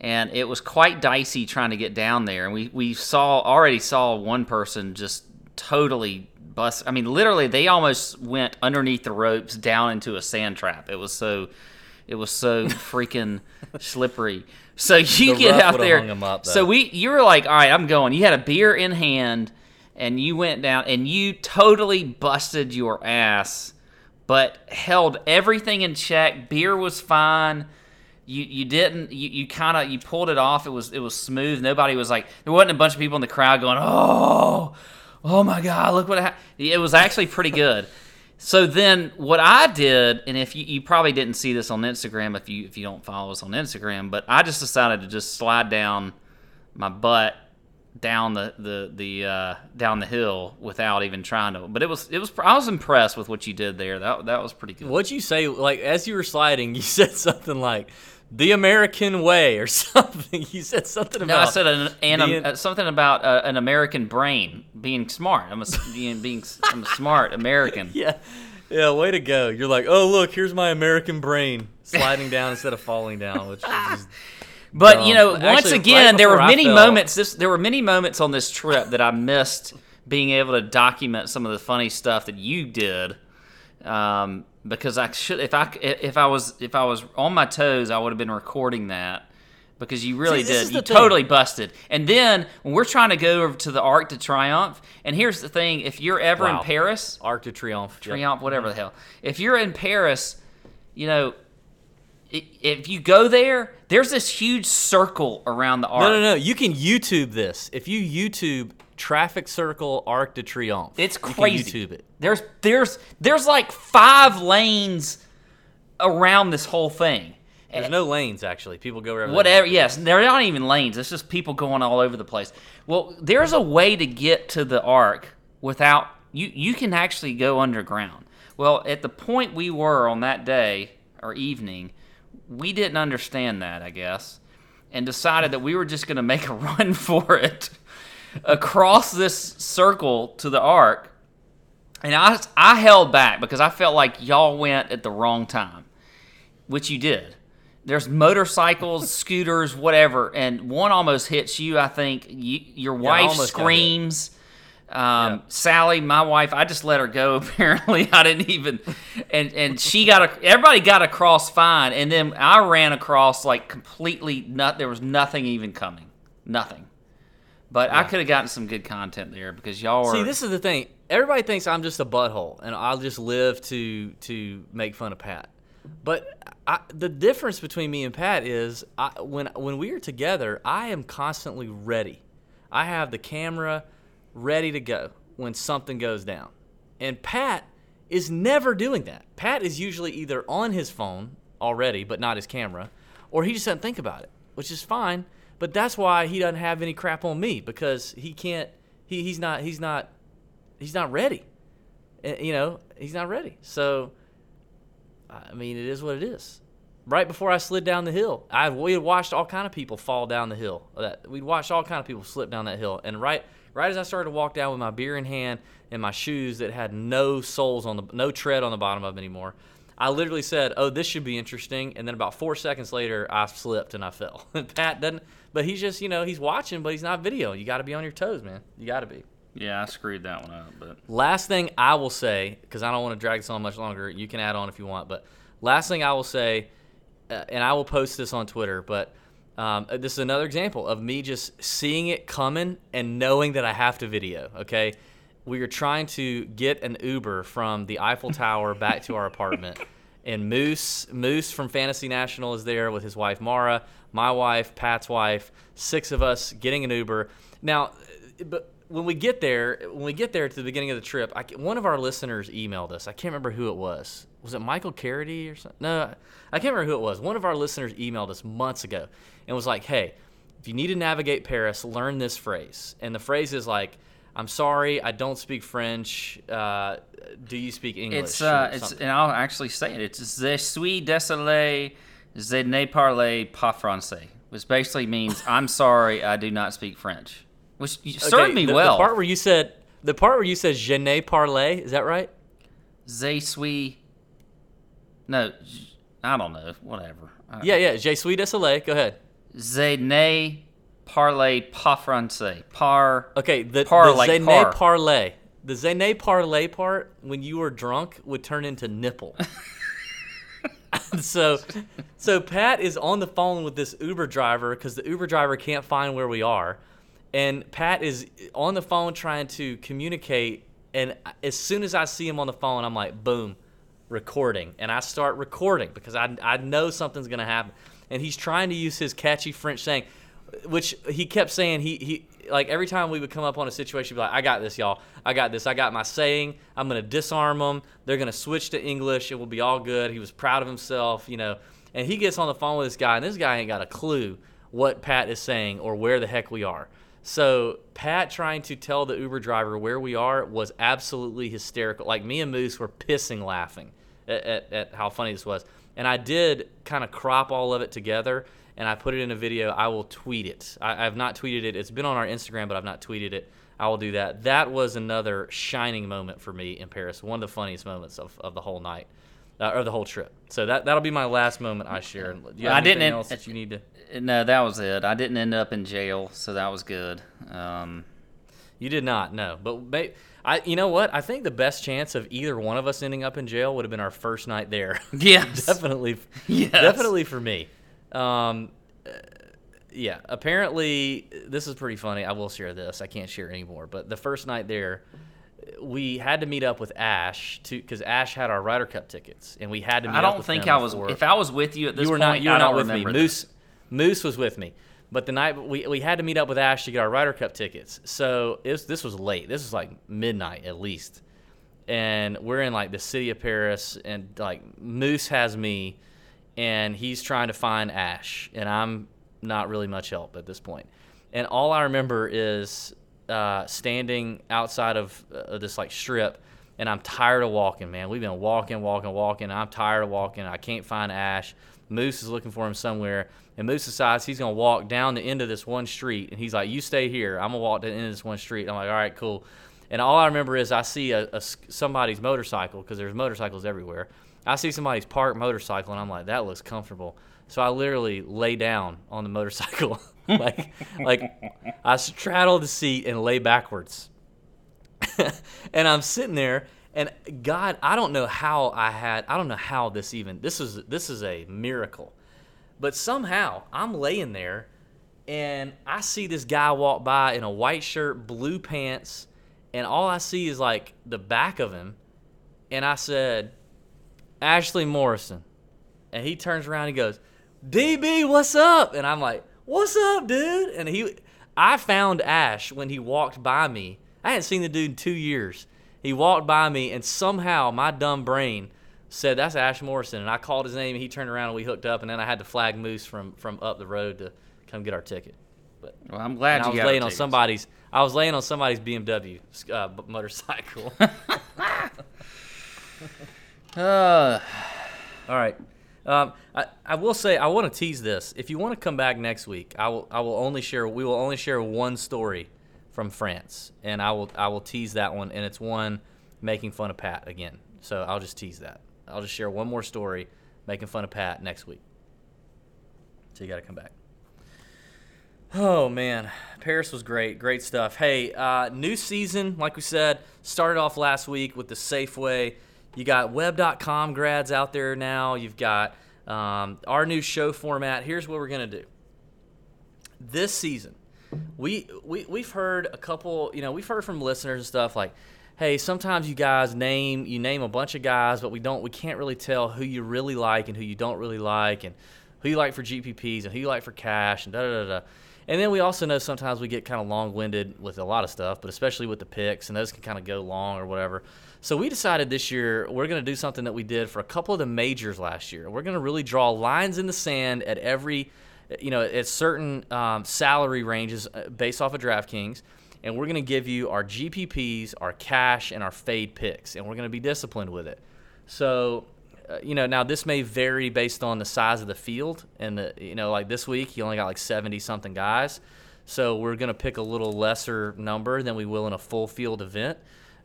and it was quite dicey trying to get down there. And we, we saw already saw one person just totally bust i mean literally they almost went underneath the ropes down into a sand trap. It was so it was so freaking slippery. So you The get out there. up, so we you were like all right i'm going. You had a beer in hand and you went down and you totally busted your ass but held everything in check. Beer was fine. You you didn't you, you kind of you pulled it off. It was it was smooth. Nobody was like there wasn't a bunch of people in the crowd going oh oh my god look what happened it was actually pretty good. So then what i did and if you, you probably didn't see this on instagram if you if you don't follow us on instagram but i just decided to just slide down my butt down the the the uh, down the hill without even trying to. But it was it was I was impressed with what you did there. That that was pretty good. What'd you say? Like as you were sliding, you said something like "the American way" or something. You said something No, about. I said an, an, being- uh, something about uh, an American brain being smart. I'm a being being I'm a smart American. Yeah, yeah. Way to go! You're like, oh look, here's my American brain sliding down instead of falling down, which is just But you know, Actually, once right again, there were many fell- moments. This there were many moments on this trip that I missed being able to document some of the funny stuff that you did. Um, because I should, if I if I was if I was on my toes, I would have been recording that. Because you really See, did, you the thing. totally busted. And then when we're trying to go over to the Arc de Triomphe, and here's the thing: if you're ever Wow. in Paris, Arc de Triomphe. Yep. Triomphe, whatever the hell. If you're in Paris, you know, i- if you go there, there's this huge circle around the arc. No, no, no. You can YouTube this. If you YouTube traffic circle Arc de Triomphe, It's crazy. you. YouTube it. There's there's there's like five lanes around this whole thing. There's no lanes actually. People go wherever. Whatever. Yes, they're not even lanes. It's just people going all over the place. Well, there's a way to get to the arc without you. You can actually go underground. Well, at the point we were on that day or evening, we didn't understand that, I guess, and decided that we were just going to make a run for it across this circle to the arc. And I, I held back because I felt like y'all went at the wrong time, which you did. There's motorcycles, scooters, whatever, and one almost hits you. I think you, your wife got screams. Um, Yeah. Sally, my wife, I just let her go. Apparently, I didn't even, and and she got a. Everybody got across fine, and then I ran across like completely. Not there was nothing even coming, nothing. But I could have gotten some good content there because y'all were. See, this is the thing. Everybody thinks I'm just a butthole, and I'll just live to to make fun of Pat. But I, the difference between me and Pat is, I, when when we are together, I am constantly ready. I have the camera ready to go when something goes down, and Pat is never doing that. Pat is usually either on his phone already, but not his camera, or he just doesn't think about it, which is fine. But that's why he doesn't have any crap on me because he can't. He, he's not. He's not. He's not ready. Uh, You know, he's not ready. So, I mean, it is what it is. Right before I slid down the hill, I we had watched all kind of people fall down the hill. That we'd watched all kind of people slip down that hill, and right right as I started to walk down with my beer in hand and my shoes that had no soles on the no tread on the bottom of them anymore. I literally said, "Oh, this should be interesting," and then about four seconds later, I slipped and I fell. Pat doesn't, but he's just you know he's watching, but he's not videoing. You got to be on your toes, man. You got to be. Yeah, I screwed that one up, but Last thing I will say, because I don't want to drag this on much longer. You can add on if you want, but last thing I will say, uh, and I will post this on Twitter, but um, uh, this is another example of me just seeing it coming and knowing that I have to video. Okay, we were trying to get an Uber from the Eiffel Tower back to our apartment, and Moose Moose from Fantasy National is there with his wife Mara, my wife, Pat's wife, six of us getting an Uber. Now, uh, but when we get there, when we get there to the beginning of the trip, I, one of our listeners emailed us. I can't remember who it was. Was it Michael Carity or something? No, I can't remember who it was. One of our listeners emailed us months ago and was like, "Hey, if you need to navigate Paris, learn this phrase." And the phrase is like, "I'm sorry, I don't speak French. Uh, do you speak English?" it's uh, it's and I'll actually say it. It's je suis désolé, je ne parle pas français, which basically means I'm sorry, I do not speak French, which served Okay, me the, well. The part where you said the part where you said "je ne parle," is that right? Je suis, no, I don't know, whatever. Yeah, yeah. Je suis désolé. Go ahead. Je ne parle pas français. Par. Okay, the, Par the like Zene par. parlay. The Zene parlay part, when you were drunk, would turn into nipple. so, so Pat is on the phone with this Uber driver because the Uber driver can't find where we are, and Pat is on the phone trying to communicate. And as soon as I see him on the phone, I'm like, boom, recording, and I start recording because I I know something's gonna happen. And he's trying to use his catchy French saying, which he kept saying he he like every time we would come up on a situation, he'd be like, "I got this, y'all. I got this. I got my saying. I'm gonna disarm them. They're gonna switch to English. It will be all good." He was proud of himself, you know. And he gets on the phone with this guy, and this guy ain't got a clue what Pat is saying or where the heck we are. So Pat trying to tell the Uber driver where we are was absolutely hysterical. Like me and Moose were pissing laughing at, at, at how funny this was. And I did kind of crop all of it together and I put it in a video. I will tweet it. I, have not tweeted it. It's been on our Instagram, but I've not tweeted it. I will do that. That was another shining moment for me in Paris. One of the funniest moments of, of the whole night. Uh, or the whole trip. So that that'll be my last moment I share. I didn't anything else that you need to? No, that was it. I didn't end up in jail, so that was good. Um, You did not, no. But ma- I, you know what? I think the best chance of either one of us ending up in jail would have been our first night there. yes. definitely, Yes. definitely for me. Um, uh, yeah. Apparently, this is pretty funny. I will share this. I can't share anymore. But the first night there, we had to meet up with Ash to because Ash had our Ryder Cup tickets, and we had to. meet I don't with think I was. before- If I was with you at this you were point, not. You were not with me. Moose. Moose was with me. But the night we, we had to meet up with Ash to get our Ryder Cup tickets. So was, this was late. This was like midnight at least. And we're in like the city of Paris, and like Moose has me, and he's trying to find Ash, and I'm not really much help at this point. And all I remember is uh, standing outside of uh, this like strip, and I'm tired of walking, man. We've been walking, walking, walking. I'm tired of walking. I can't find Ash. Moose is looking for him somewhere, and Moose decides he's gonna walk down the end of this one street, and he's like, "You stay here. I'm gonna walk to the end of this one street." I'm like, "All right, cool." And all I remember is I see a somebody's motorcycle because there's motorcycles everywhere. I see somebody's parked motorcycle, and I'm like, "That looks comfortable." So I literally lay down on the motorcycle, like like I straddle the seat and lay backwards. and I'm sitting there, and God, I don't know how I had, I don't know how this even, this is this is a miracle, but somehow I'm laying there, and I see this guy walk by in a white shirt, blue pants, and all I see is like the back of him, and I said, Ashley Morrison, and he turns around and he goes, DB, what's up? And I'm like, what's up, dude? And he, I found Ash when he walked by me. I hadn't seen the dude in two years. He walked by me, and somehow my dumb brain said, that's Ash Morrison. And I called his name, and he turned around, and we hooked up. And then I had to flag Moose from, from up the road to come get our ticket. But Well, I'm glad I was got laying on tickets. somebody's. I was laying on somebody's BMW uh, motorcycle. Uh, All right. Um, I, I will say I want to tease this. If you want to come back next week, I will I will only share we will only share one story from France, and I will I will tease that one, and it's one making fun of Pat again. So I'll just tease that. I'll just share one more story making fun of Pat next week. So you got to come back. Oh man, Paris was great, great stuff. Hey, uh, new season, like we said, started off last week with the Safeway. You got web.com grads out there now. You've got um, our new show format. Here's what we're gonna do. This season, we, we we've heard a couple. You know, we've heard from listeners and stuff like, "Hey, sometimes you guys name you name a bunch of guys, but we don't. We can't really tell who you really like and who you don't really like, and who you like for GPPs and who you like for cash and da da da." da. And then we also know sometimes we get kind of long winded with a lot of stuff, but especially with the picks, and those can kind of go long or whatever. So we decided this year we're going to do something that we did for a couple of the majors last year. We're going to really draw lines in the sand at every, you know, at certain um, salary ranges uh, based off of DraftKings. And we're going to give you our GPPs, our cash, and our fade picks. And we're going to be disciplined with it. So uh, you know, now this may vary based on the size of the field, and the you know, like this week you only got like seventy something guys, so we're gonna pick a little lesser number than we will in a full field event.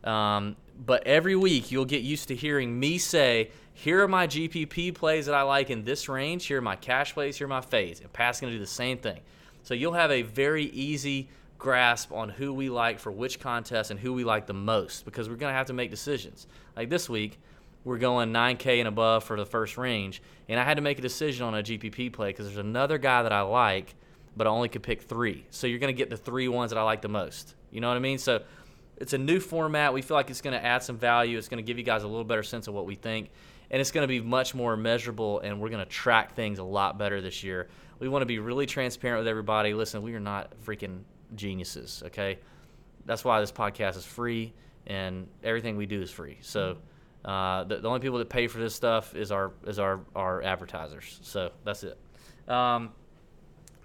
Um, but every week you'll get used to hearing me say, "Here are my GPP plays that I like in this range. Here are my cash plays. Here are my fades." And Pat's gonna do the same thing. So you'll have a very easy grasp on who we like for which contest and who we like the most because we're gonna have to make decisions. Like this week we're going 9K and above for the first range. And I had to make a decision on a GPP play because there's another guy that I like, but I only could pick three. So you're going to get the three ones that I like the most. You know what I mean? So it's a new format. We feel like it's going to add some value. It's going to give you guys a little better sense of what we think. And it's going to be much more measurable, and we're going to track things a lot better this year. We want to be really transparent with everybody. Listen, we are not freaking geniuses, okay? That's why this podcast is free, and everything we do is free. So uh, the, the, only people that pay for this stuff is our is our our advertisers. So that's it. Um,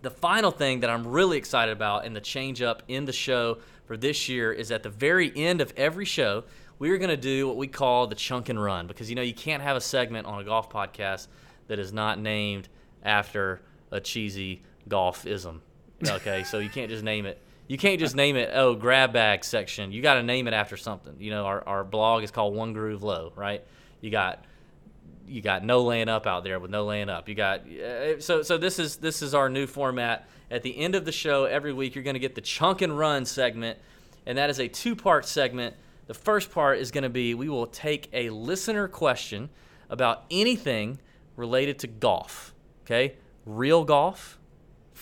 the final thing that I'm really excited about and the change up in the show for this year is at the very end of every show, we are going to do what we call the chunk and run because you know you can't have a segment on a golf podcast that is not named after a cheesy golfism. Okay, so you can't just name it. You can't just name it oh grab bag section. You got to name it after something. You know our, our blog is called one groove low right? You got you got no laying up out there with no laying up. You got uh, so so this is this is our new format. At the end of the show every week you're going to get the chunk and run segment and that is a two part segment. The first part is going to be we will take a listener question about anything related to golf okay? Real golf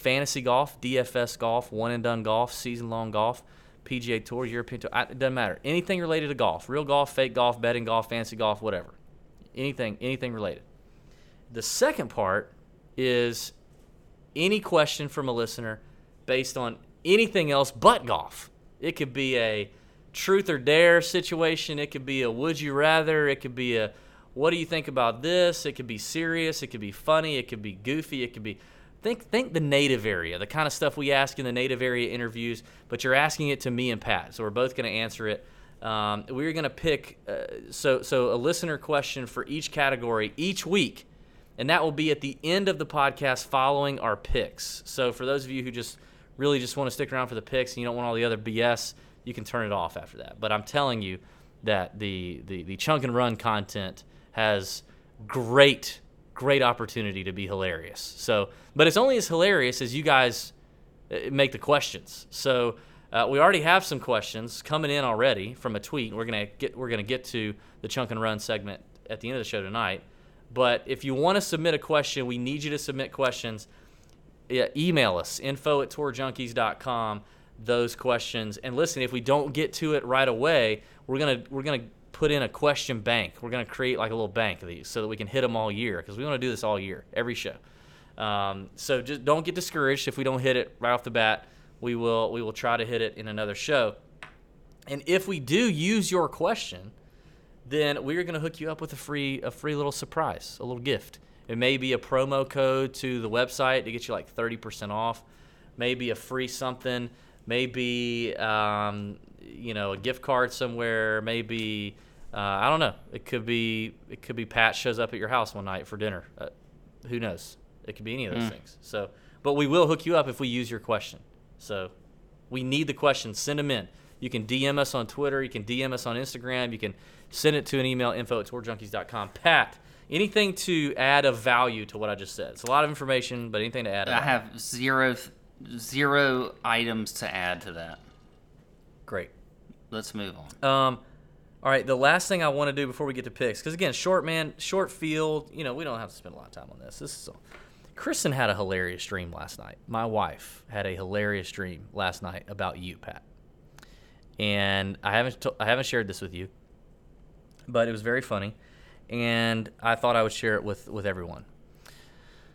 fantasy golf, DFS golf, one and done golf, season long golf, PGA Tour, European Tour. It doesn't matter. Anything related to golf, real golf, fake golf, betting golf, fantasy golf, whatever. Anything, anything related. The second part is any question from a listener based on anything else but golf. It could be a truth or dare situation. It could be a would you rather. It could be a what do you think about this? It could be serious. It could be funny. It could be goofy. It could be think think the native area, the kind of stuff we ask in the native area interviews, but you're asking it to me and Pat, so we're both going to answer it. Um, we're going to pick uh, so so a listener question for each category each week, and that will be at the end of the podcast following our picks. So for those of you who just really just want to stick around for the picks and you don't want all the other BS, you can turn it off after that. But I'm telling you that the the, the chunk and run content has great great opportunity to be hilarious. So, but it's only as hilarious as you guys uh, make the questions. So, uh, we already have some questions coming in already from a tweet. We're gonna get we're gonna get to the chunk and run segment at the end of the show tonight. But if you want to submit a question, we need you to submit questions. Yeah, email us info at tourjunkies.com those questions. And listen, if we don't get to it right away, we're gonna we're gonna put in a question bank. We're going to create like a little bank of these so that we can hit them all year because we want to do this all year, every show. Um, so just don't get discouraged if we don't hit it right off the bat. We will we will try to hit it in another show. And if we do use your question, then we are going to hook you up with a free a free little surprise, a little gift. It may be a promo code to the website to get you like 30% off, maybe a free something, maybe um, you know a gift card somewhere, maybe uh, I don't know. It could be it could be Pat shows up at your house one night for dinner. Uh, who knows? It could be any of those mm. things. So, but we will hook you up if we use your question. So, We need the questions. Send them in. You can DM us on Twitter. You can DM us on Instagram. You can send it to an email info at tourjunkies.com. Pat, anything to add of value to what I just said? It's a lot of information, but anything to add? I have zero zero items to add to that. Great. Let's move on. Um, all right, the last thing I want to do before we get to picks, because again, short man, short field. You know, we don't have to spend a lot of time on this. This is. All, Kristen had a hilarious dream last night. My wife had a hilarious dream last night about you, Pat. And I haven't t- I haven't shared this with you, but it was very funny, and I thought I would share it with with everyone.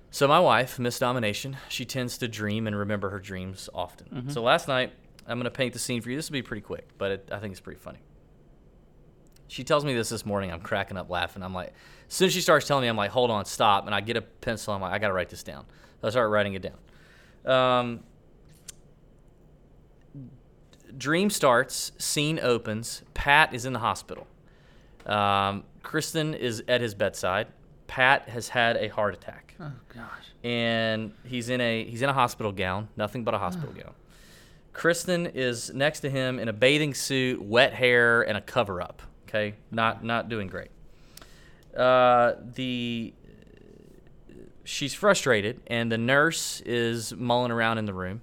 So my wife, Miss Domination, she tends to dream and remember her dreams often. Mm-hmm. So last night, I'm going to paint the scene for you. This will be pretty quick, but it, I think it's pretty funny. She tells me this this morning. I'm cracking up laughing. I'm like, as soon as she starts telling me, I'm like, hold on, stop. And I get a pencil. I'm like, I got to write this down. So I start writing it down. Um, dream starts, scene opens. Pat is in the hospital. Um, Kristen is at his bedside. Pat has had a heart attack. Oh gosh. And he's in a he's in a hospital gown, nothing but a hospital gown. Kristen is next to him in a bathing suit, wet hair, and a cover up. Okay, not not doing great. Uh, the she's frustrated, and the nurse is mulling around in the room,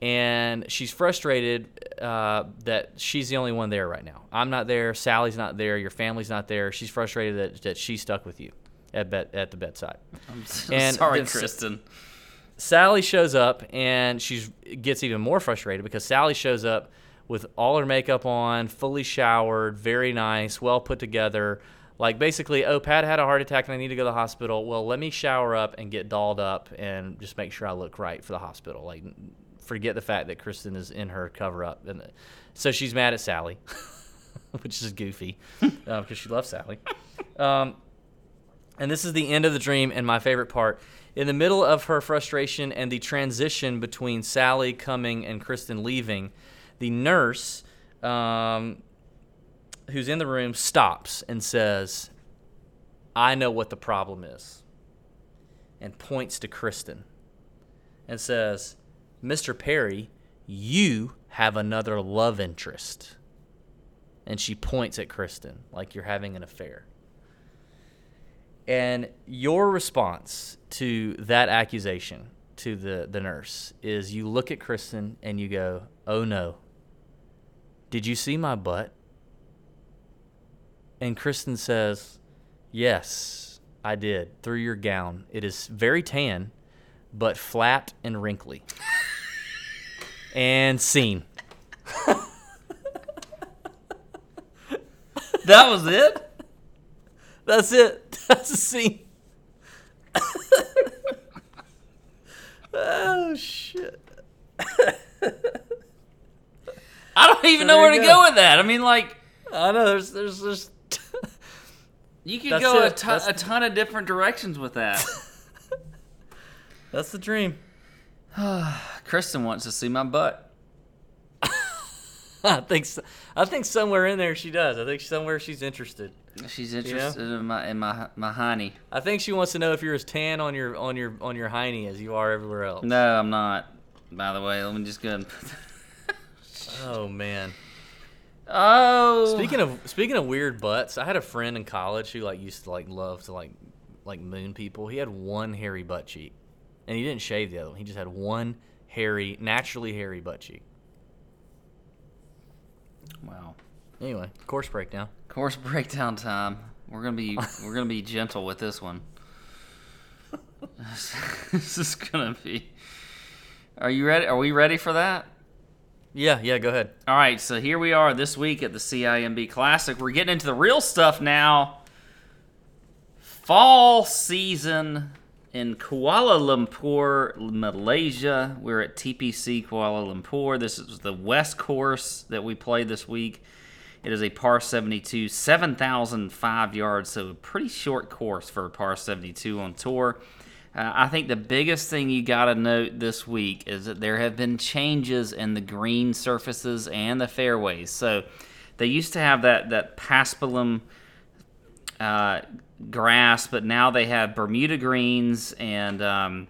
and she's frustrated uh, that she's the only one there right now. I'm not there. Sally's not there. Your family's not there. She's frustrated that, that she's stuck with you at bed, at the bedside. I'm so and sorry, Kristen. Sally shows up and she gets even more frustrated because Sally shows up with all her makeup on, fully showered, very nice, well put together. Like basically, oh, Pat had a heart attack and I need to go to the hospital. Well, let me shower up and get dolled up and just make sure I look right for the hospital. Like, forget the fact that Kristen is in her cover up, and so she's mad at Sally, which is goofy because uh, she loves Sally. Um, and this is the end of the dream, and my favorite part. In the middle of her frustration and the transition between Sally coming and Kristen leaving, the nurse um, who's in the room stops and says, I know what the problem is, and points to Kristen and says, Mr. Perry, you have another love interest. And she points at Kristen like you're having an affair. And your response to that accusation to the, the nurse is you look at Kristen and you go, Oh no, did you see my butt? And Kristen says, Yes, I did, through your gown. It is very tan, but flat and wrinkly. and scene. that was it? That's it. That's the scene. oh, shit. I don't even know where to go. go. with that. I mean, like, I know there's there's there's. you could go a, ton, a ton of different directions with that. That's the dream. Kristen wants to see my butt. I think so. I think somewhere in there she does. I think somewhere she's interested. She's interested you know? in my in my my hiney. I think she wants to know if you're as tan on your on your on your hiney as you are everywhere else. No, I'm not. By the way, let me just go. Oh man. Oh. Speaking of speaking of weird butts, I had a friend in college who like used to like love to like like moon people. He had one hairy butt cheek, and he didn't shave the other one. He just had one hairy, naturally hairy butt cheek. Wow. Anyway, course breakdown. Course breakdown time. We're gonna be we're gonna be gentle with this one. this is gonna be. Are you ready? Are we ready for that? Yeah, yeah, go ahead. All right, so here we are this week at the CIMB Classic. We're getting into the real stuff now. Fall season in Kuala Lumpur, Malaysia. We're at TPC Kuala Lumpur. This is the West course that we played this week. It is a par 72, 7,005 yards, so a pretty short course for a par 72 on tour. Uh, I think the biggest thing you got to note this week is that there have been changes in the green surfaces and the fairways. So they used to have that that paspalum uh, grass, but now they have Bermuda greens and um,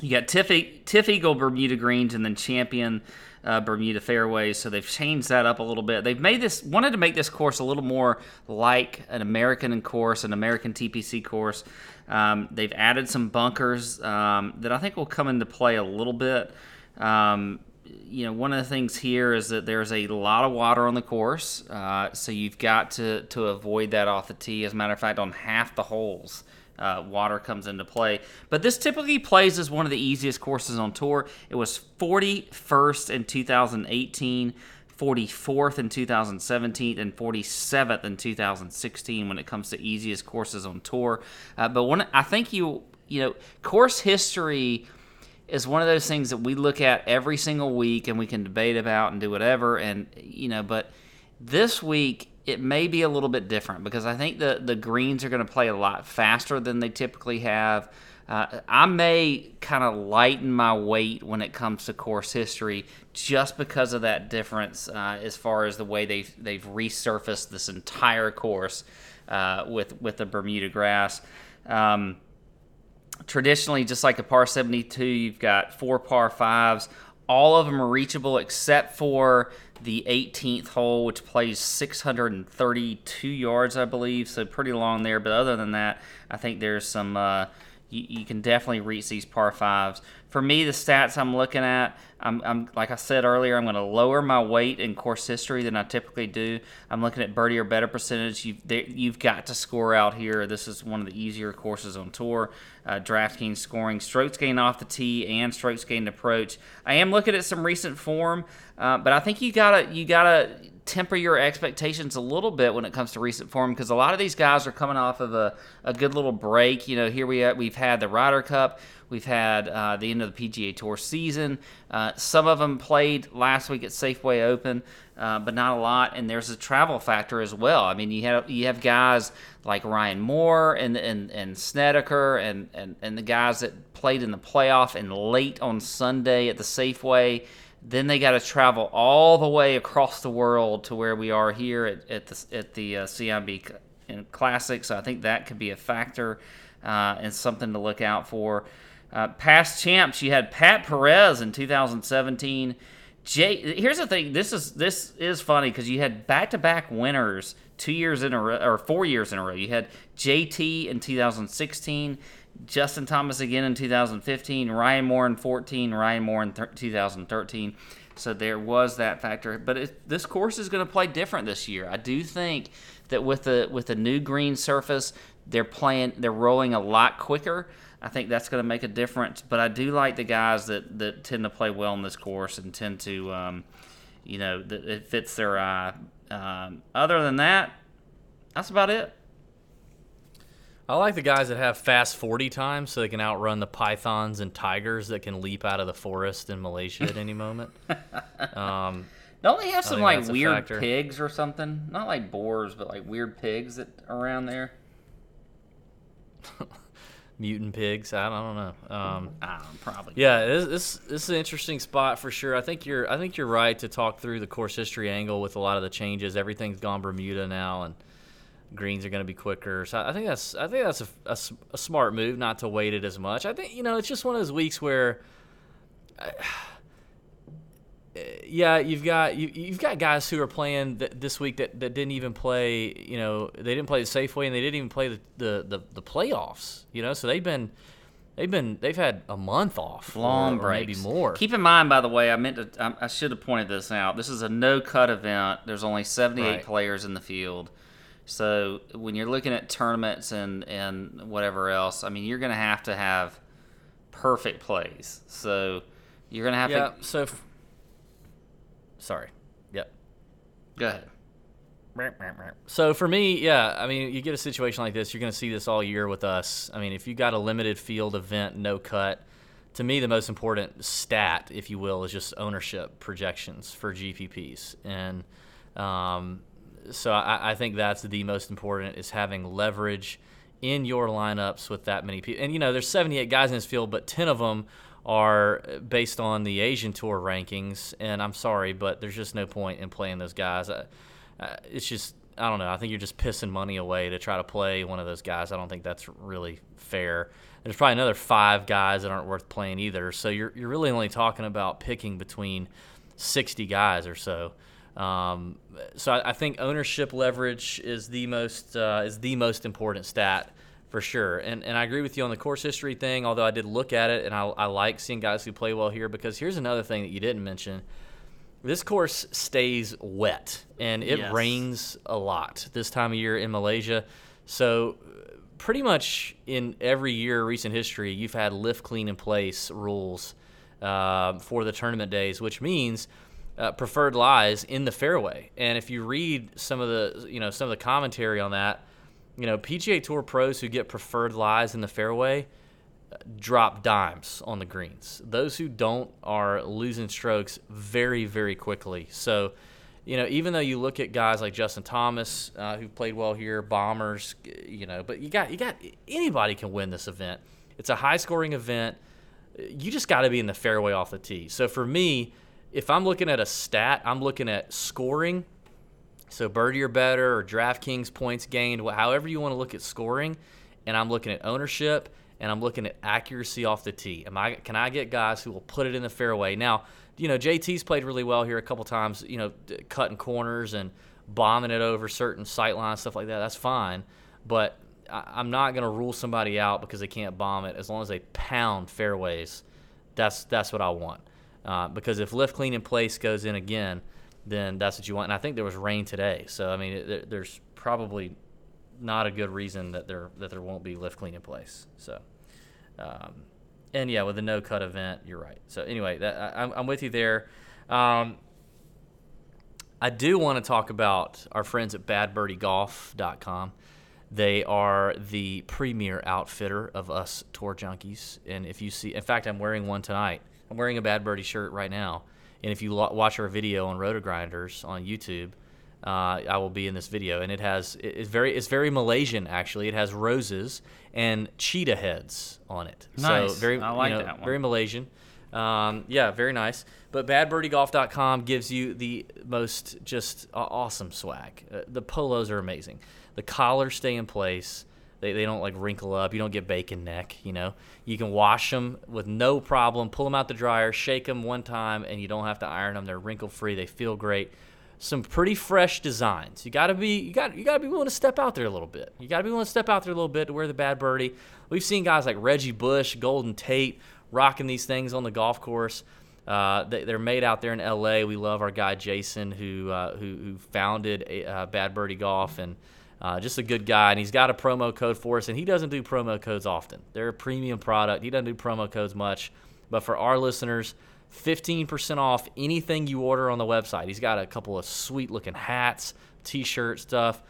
you got Tiff, TifEagle Bermuda greens and then Champion uh, Bermuda fairways, so they've changed that up a little bit. They've made this wanted to make this course a little more like an American course, an American TPC course. Um, they've added some bunkers um, that I think will come into play a little bit. Um, you know, one of the things here is that there's a lot of water on the course, uh, so you've got to to avoid that off the tee. As a matter of fact, on half the holes, uh, water comes into play. But this typically plays as one of the easiest courses on tour. It was 41st in 2018. 44th in 2017 and 47th in 2016 when it comes to easiest courses on tour. Uh, but when I think you you know course history is one of those things that we look at every single week and we can debate about and do whatever and you know but this week it may be a little bit different because I think the the greens are going to play a lot faster than they typically have. Uh, I may kind of lighten my weight when it comes to course history just because of that difference uh, as far as the way they've they've resurfaced this entire course uh, with with the Bermuda grass. Um, traditionally, just like a par 72, you've got four par fives. All of them are reachable except for the 18th hole, which plays 632 yards, I believe. So pretty long there. But other than that, I think there's some. You, you, can definitely reach these par fives. For me, the stats I'm looking at, I'm, I'm like I said earlier, I'm going to lower my weight in course history than I typically do. I'm looking at birdie or better percentage. You've you've got to score out here. This is one of the easier courses on tour. Uh, DraftKings scoring strokes gained off the tee and strokes gained approach. I am looking at some recent form, uh, but I think you gotta you gotta temper your expectations a little bit when it comes to recent form because a lot of these guys are coming off of a, a good little break. You know, here we have, we've had the Ryder Cup, we've had uh, the end of the PGA Tour season. Uh, some of them played last week at Safeway Open, uh, but not a lot. And there's a travel factor as well. I mean, you have you have guys like Ryan Moore and and and Snedeker and and and the guys that played in the playoff and late on Sunday at the Safeway then they got to travel all the way across the world to where we are here at, at the at the uh, CIMB Classic. So I think that could be a factor uh, and something to look out for. Uh, past champs, you had Pat Perez in 2017. Jay, here's the thing. This is this is funny because you had back-to-back winners two years in a row or four years in a row. You had JT in 2016. Justin Thomas again in 2015, Ryan Moore in 14, Ryan Moore in 2013. So there was that factor, but it, this course is going to play different this year. I do think that with the with the new green surface, they're playing, they're rolling a lot quicker. I think that's going to make a difference. But I do like the guys that that tend to play well in this course and tend to, um, you know, that it fits their eye. Um, other than that, that's about it. I like the guys that have fast 40 times so they can outrun the pythons and tigers that can leap out of the forest in Malaysia at any moment. Um, Don't they have some like weird pigs or something? Not like boars, but like weird pigs that around there. Mutant pigs. I don't know. Um, I don't know, probably. Yeah, this, this, this is an interesting spot for sure. I think you're I think you're right to talk through the course history angle with a lot of the changes. Everything's gone Bermuda now, and greens are going to be quicker. So I think that's I think that's a, a, a, smart move not to weight it as much. I think you know it's just one of those weeks where, uh, yeah, you've got you, you've got guys who are playing th- this week that, that didn't even play. You know, they didn't play the Safeway and they didn't even play the, the, the, the playoffs. You know, so they've been. They've been they've had a month off, long or, or maybe more. Keep in mind, by the way, I meant to I, I should have pointed this out. This is a no cut event. There's only 78 right. players in the field. So when you're looking at tournaments and and whatever else, I mean, you're going to have to have perfect plays. So you're going to have yeah, to. So. F- sorry. Yep. Go ahead. So for me, yeah, I mean, you get a situation like this, you're going to see this all year with us. I mean, if you got a limited field event, no cut, to me, the most important stat, if you will, is just ownership projections for GPPs. And um, so I, I, think that's the most important is having leverage in your lineups with that many people. And you know, there's 78 guys in this field, but 10 of them are based on the Asian Tour rankings. And I'm sorry, but there's just no point in playing those guys. Uh, uh, it's just I don't know. I think you're just pissing money away to try to play one of those guys. I don't think that's really fair. There's probably another five guys that aren't worth playing either. So you're you're really only talking about picking between 60 guys or so. Um, so I, I, think ownership leverage is the most uh, is the most important stat for sure. And and I agree with you on the course history thing. Although I did look at it, and I, I like seeing guys who play well here because here's another thing that you didn't mention. This course stays wet and it yes. rains a lot this time of year in Malaysia. So pretty much in every year recent history, you've had lift clean in place rules uh, for the tournament days, which means uh, preferred lies in the fairway. And if you read some of the you know some of the commentary on that, you know PGA Tour pros who get preferred lies in the fairway uh, drop dimes on the greens. Those who don't are losing strokes very very quickly. So. You know, even though you look at guys like Justin Thomas, uh, who played well here, bombers, you know, but you got you got anybody can win this event. It's a high scoring event. You just got to be in the fairway off the tee. So for me, if I'm looking at a stat, I'm looking at scoring. So birdie or better, or DraftKings points gained, however you want to look at scoring, and I'm looking at ownership and I'm looking at accuracy off the tee. Am I can I get guys who will put it in the fairway? Now, you know, JT's played really well here a couple times, you know, cutting corners and bombing it over certain sight lines, stuff like that. That's fine, but I'm not going to rule somebody out because they can't bomb it as long as they pound fairways. That's that's what I want. Uh, because if lift clean in place goes in again, then that's what you want. And I think there was rain today, so I mean, it, there's probably not a good reason that there that there won't be lift clean in place. So, um, and yeah, with the no cut event, you're right. So anyway, that, I, I'm, I'm with you there. Um, I do want to talk about our friends at BadBirdieGolf.com. They are the premier outfitter of us tour junkies, and if you see, in fact, I'm wearing one tonight. I'm wearing a Bad Birdie shirt right now, and if you lo- watch our video on Rotogrinders on YouTube, uh, I will be in this video, and it has it's very it's very Malaysian actually. It has roses and cheetah heads on it. Nice. So very I like you know, that one. Very Malaysian. Um, yeah, very nice. But badbirdiegolf.com gives you the most just awesome swag. Uh, the polos are amazing. The collars stay in place. They, they don't like wrinkle up. You don't get bacon neck. You know, you can wash them with no problem. Pull them out the dryer, shake them one time, and you don't have to iron them. They're wrinkle free. They feel great. Some pretty fresh designs. You gotta be you got you gotta be willing to step out there a little bit. You gotta be willing to step out there a little bit to wear the bad birdie. We've seen guys like Reggie Bush, Golden Tate rocking these things on the golf course. Uh, they, are made out there in LA. We love our guy Jason who uh, who, who, founded a, uh, Bad Birdie Golf and uh, just a good guy, and he's got a promo code for us, and he doesn't do promo codes often. They're a premium product. He doesn't do promo codes much, but for our listeners, 15% off anything you order on the website. He's got a couple of sweet looking hats, t-shirt stuff,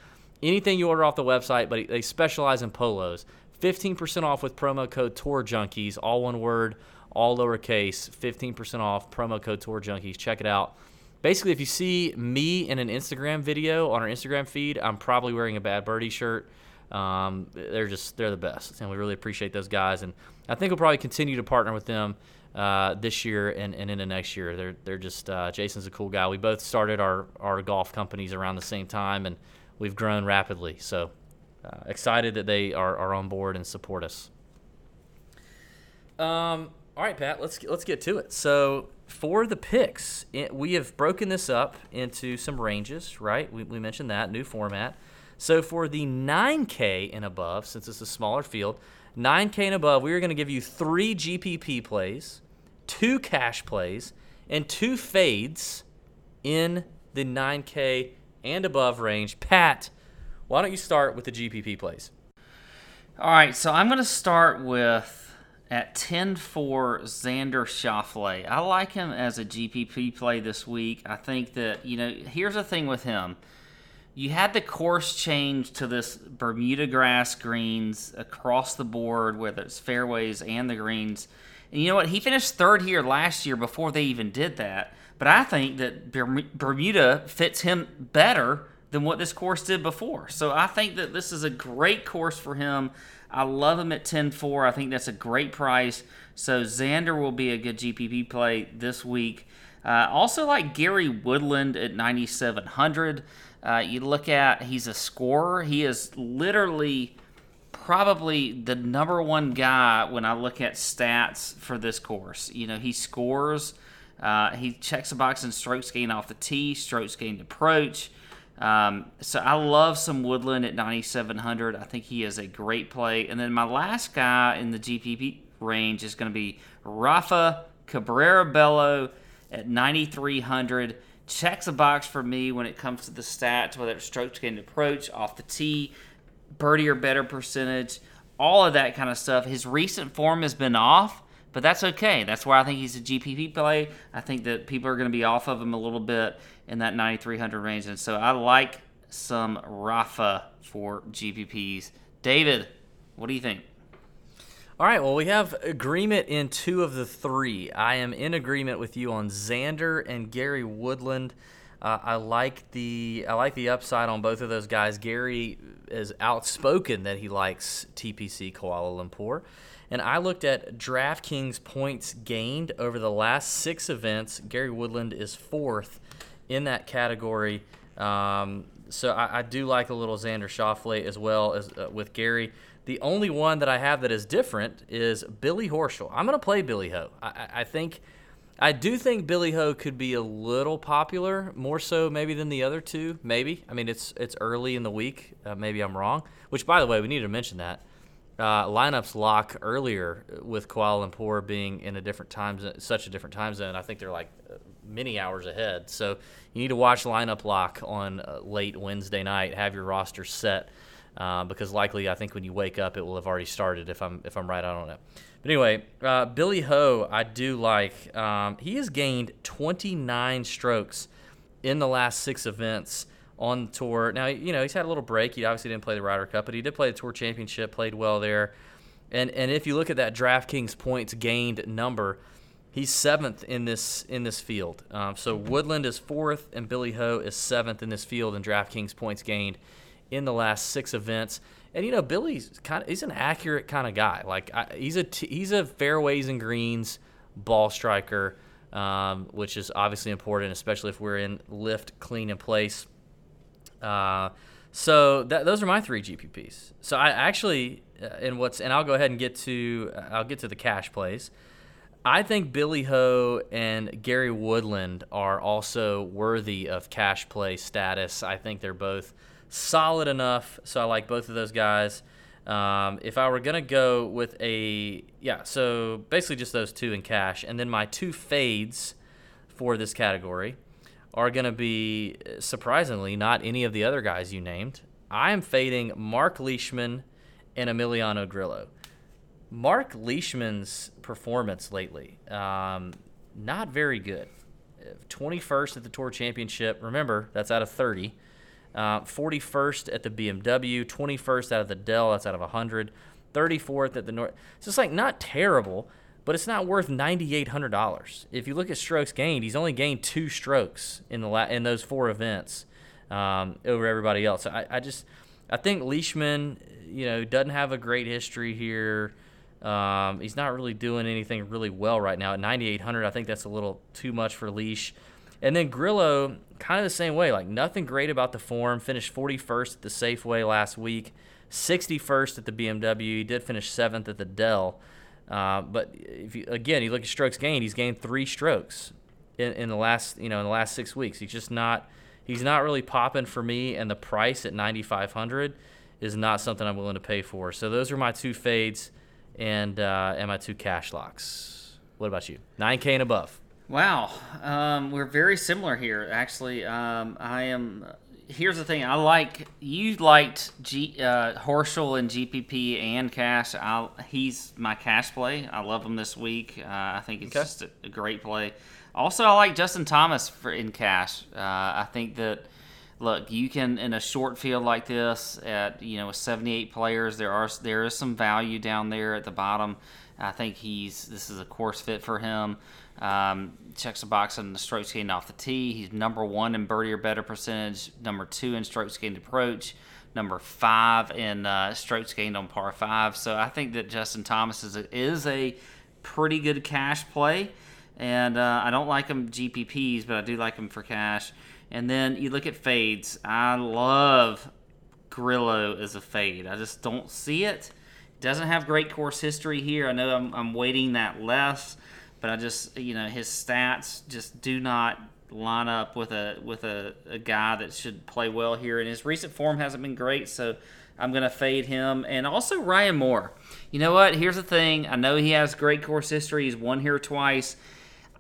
anything you order off the website, but they specialize in polos. 15% off with promo code Tour Junkies, all one word, all lowercase. 15% off promo code Tour Junkies. Check it out basically, if you see me in an Instagram video on our Instagram feed, I'm probably wearing a Bad Birdie shirt. Um, they're just they're the best, and we really appreciate those guys. And I think we'll probably continue to partner with them uh, this year and, and into next year. They're they're just uh, Jason's a cool guy. We both started our our golf companies around the same time, and we've grown rapidly. So uh, excited that they are, are on board and support us. Um, all right, Pat. Let's let's get to it. So for the picks, it, we have broken this up into some ranges, right? We, we mentioned that new format. So for the 9K and above, since it's a smaller field, 9K and above, we are going to give you three GPP plays, two cash plays, and two fades in the 9K and above range. Pat, why don't you start with the GPP plays? All right, so I'm going to start with at 10 for Xander Schauffele. I like him as a GPP play this week. I think that, you know, here's the thing with him. You had the course change to this Bermuda grass greens across the board, whether it's fairways and the greens. And you know what? He finished third here last year before they even did that. But I think that Bermuda fits him better than what this course did before. So I think that this is a great course for him. I love him at 10-4. I think that's a great price. So Xander will be a good GPP play this week. Uh, also like Gary Woodland at 9,700. Uh, you look at he's a scorer. He is literally probably the number one guy when I look at stats for this course. You know he scores. Uh, he checks the box in strokes gained off the tee, strokes gained approach. Um, so I love some Woodland at 9,700. I think he is a great play. And then my last guy in the GPP range is going to be Rafa Cabrera Bello at 9,300. Checks a box for me when it comes to the stats, whether it's strokes gained approach, off the tee, birdie or better percentage, all of that kind of stuff. His recent form has been off, but that's okay. That's why I think he's a GPP play. I think that people are going to be off of him a little bit in that 9,300 range. And so I like some Rafa for GPPs. David, what do you think? All right, well, we have agreement in two of the three. I am in agreement with you on Xander and Gary Woodland. Uh, I like the I like the upside on both of those guys. Gary is outspoken that he likes TPC Kuala Lumpur. And I looked at DraftKings points gained over the last six events. Gary Woodland is fourth in that category. Um, so I, I, do like a little Xander Schauffele as well as uh, with Gary. The only one that I have that is different is Billy Horschel. I'm going to play Billy Ho. I, I, think, I do think Billy Ho could be a little popular, more so maybe than the other two. Maybe. I mean, it's it's early in the week. Uh, maybe I'm wrong. Which, by the way, we need to mention that uh, lineups lock earlier with Kuala Lumpur being in a different time, such a different time zone. I think they're like uh, many hours ahead. So you need to watch lineup lock on uh, late Wednesday night. Have your roster set uh, because likely I think when you wake up it will have already started. If I'm if I'm right, I don't know. But anyway, uh, Billy Ho, I do like. Um, he has gained 29 strokes in the last six events on the tour. Now, you know, he's had a little break. He obviously didn't play the Ryder Cup, but he did play the Tour Championship, played well there. And and if you look at that DraftKings points gained number, he's seventh in this in this field. Um, so Woodland is fourth, and Billy Ho is seventh in this field in DraftKings points gained in the last six events. And you know, Billy's kind of he's an accurate kind of guy. Like I, he's a t- he's a fairways and greens ball striker, um, which is obviously important, especially if we're in lift, clean, in place. Uh, so that, those are my three GPPs. So I actually, uh, and what's, and I'll go ahead and get to, I'll get to the cash plays. I think Billy Ho and Gary Woodland are also worthy of cash play status. I think they're both solid enough, so I like both of those guys. Um, if I were gonna go with a, yeah, so basically just those two in cash, and then my two fades for this category are to be surprisingly not any of the other guys you named. I am fading Mark Leishman and Emiliano Grillo. Mark Leishman's performance lately, um, not very good. 21st at the Tour Championship. Remember, that's out of 30. Uh, 41st at the BMW. 21st out of the Dell. That's out of 100. 34th at the North. So It's like not terrible, but it's not worth ninety eight hundred dollars. If you look at strokes gained, he's only gained two strokes in the la- in those four events um, over everybody else. I, I just I think Leishman, you know, doesn't have a great history here. Um, he's not really doing anything really well right now at 9,800. I think that's a little too much for Leash. And then Grillo, kind of the same way. Like nothing great about the form. Finished 41st at the Safeway last week, 61st at the BMW. He did finish seventh at the Dell. Uh, but if you, again, you look at strokes gained, he's gained three strokes in, in the last you know in the last six weeks. He's just not he's not really popping for me, and the price at ninety five hundred is not something I'm willing to pay for. So those are my two fades and uh, and my two cash locks. What about you? Nine K and above. Wow, um, we're very similar here. Actually, um, I am here's the thing. I like you liked G, uh, Horschel and GPP and Cash. I he's my cash play. I love him this week. Uh, I think it's okay. just a, a, great play. Also, I like Justin Thomas for in Cash. Uh, I think that look, you can in a short field like this at you know with 78 players, there are there is some value down there at the bottom. I think he's this is a course fit for him. Um, checks the box on the strokes gained off the tee. He's number one in birdie or better percentage, number two in strokes gained approach, number five in uh, strokes gained on par five. So I think that Justin Thomas is a, is a pretty good cash play. And uh, I don't like him GPPs, but I do like him for cash. And then you look at fades. I love Grillo as a fade. I just don't see it. Doesn't have great course history here. I know I'm, I'm weighting that less but I just you know his stats just do not line up with a with a, a guy that should play well here. And his recent form hasn't been great, so I'm gonna fade him. And also Ryan Moore. You know what? Here's the thing. I know he has great course history. He's won here twice.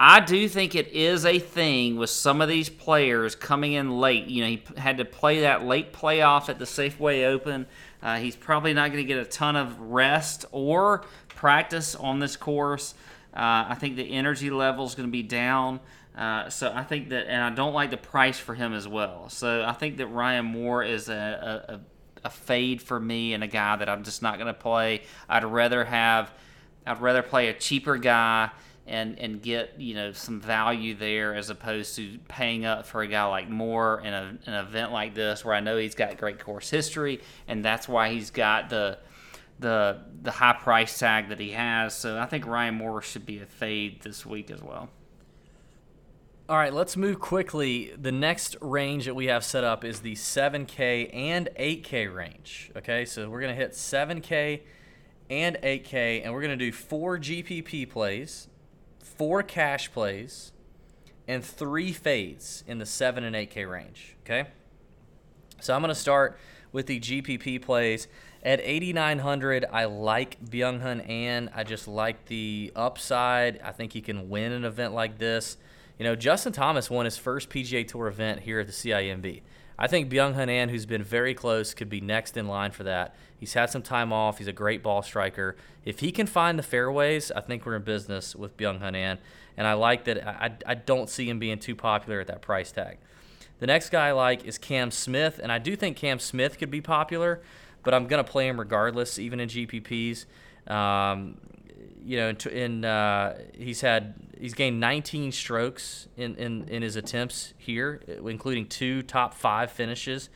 I do think it is a thing with some of these players coming in late. You know, he had to play that late playoff at the Safeway Open. Uh, he's probably not going to get a ton of rest or practice on this course. Uh, I think the energy level is going to be down. Uh, so I think that, and I don't like the price for him as well. So I think that Ryan Moore is a, a, a fade for me and a guy that I'm just not going to play. I'd rather have, I'd rather play a cheaper guy and and get you know some value there as opposed to paying up for a guy like Moore in a, an event like this where I know he's got great course history and that's why he's got the the the high price tag that he has. So I think Ryan Moore should be a fade this week as well. All right, let's move quickly. The next range that we have set up is the 7K and 8K range. Okay, so we're going to hit 7K and 8K, and we're going to do four GPP plays four cash plays, and three fades in the 7 and 8K range. Okay? So I'm going to start with the GPP plays. At 8,900, I like Byung Hun An. I just like the upside. I think he can win an event like this. You know, Justin Thomas won his first PGA Tour event here at the CIMB. I think Byung Hun An, who's been very close, could be next in line for that. He's had some time off. He's a great ball striker. If he can find the fairways, I think we're in business with Byung Hun An. And I like that. I, I don't see him being too popular at that price tag. The next guy I like is Cam Smith, and I do think Cam Smith could be popular, but I'm going to play him regardless, even in GPPs. Um, you know, in uh, he's had he's gained 19 strokes in, in, in his attempts here, including two top five finishes.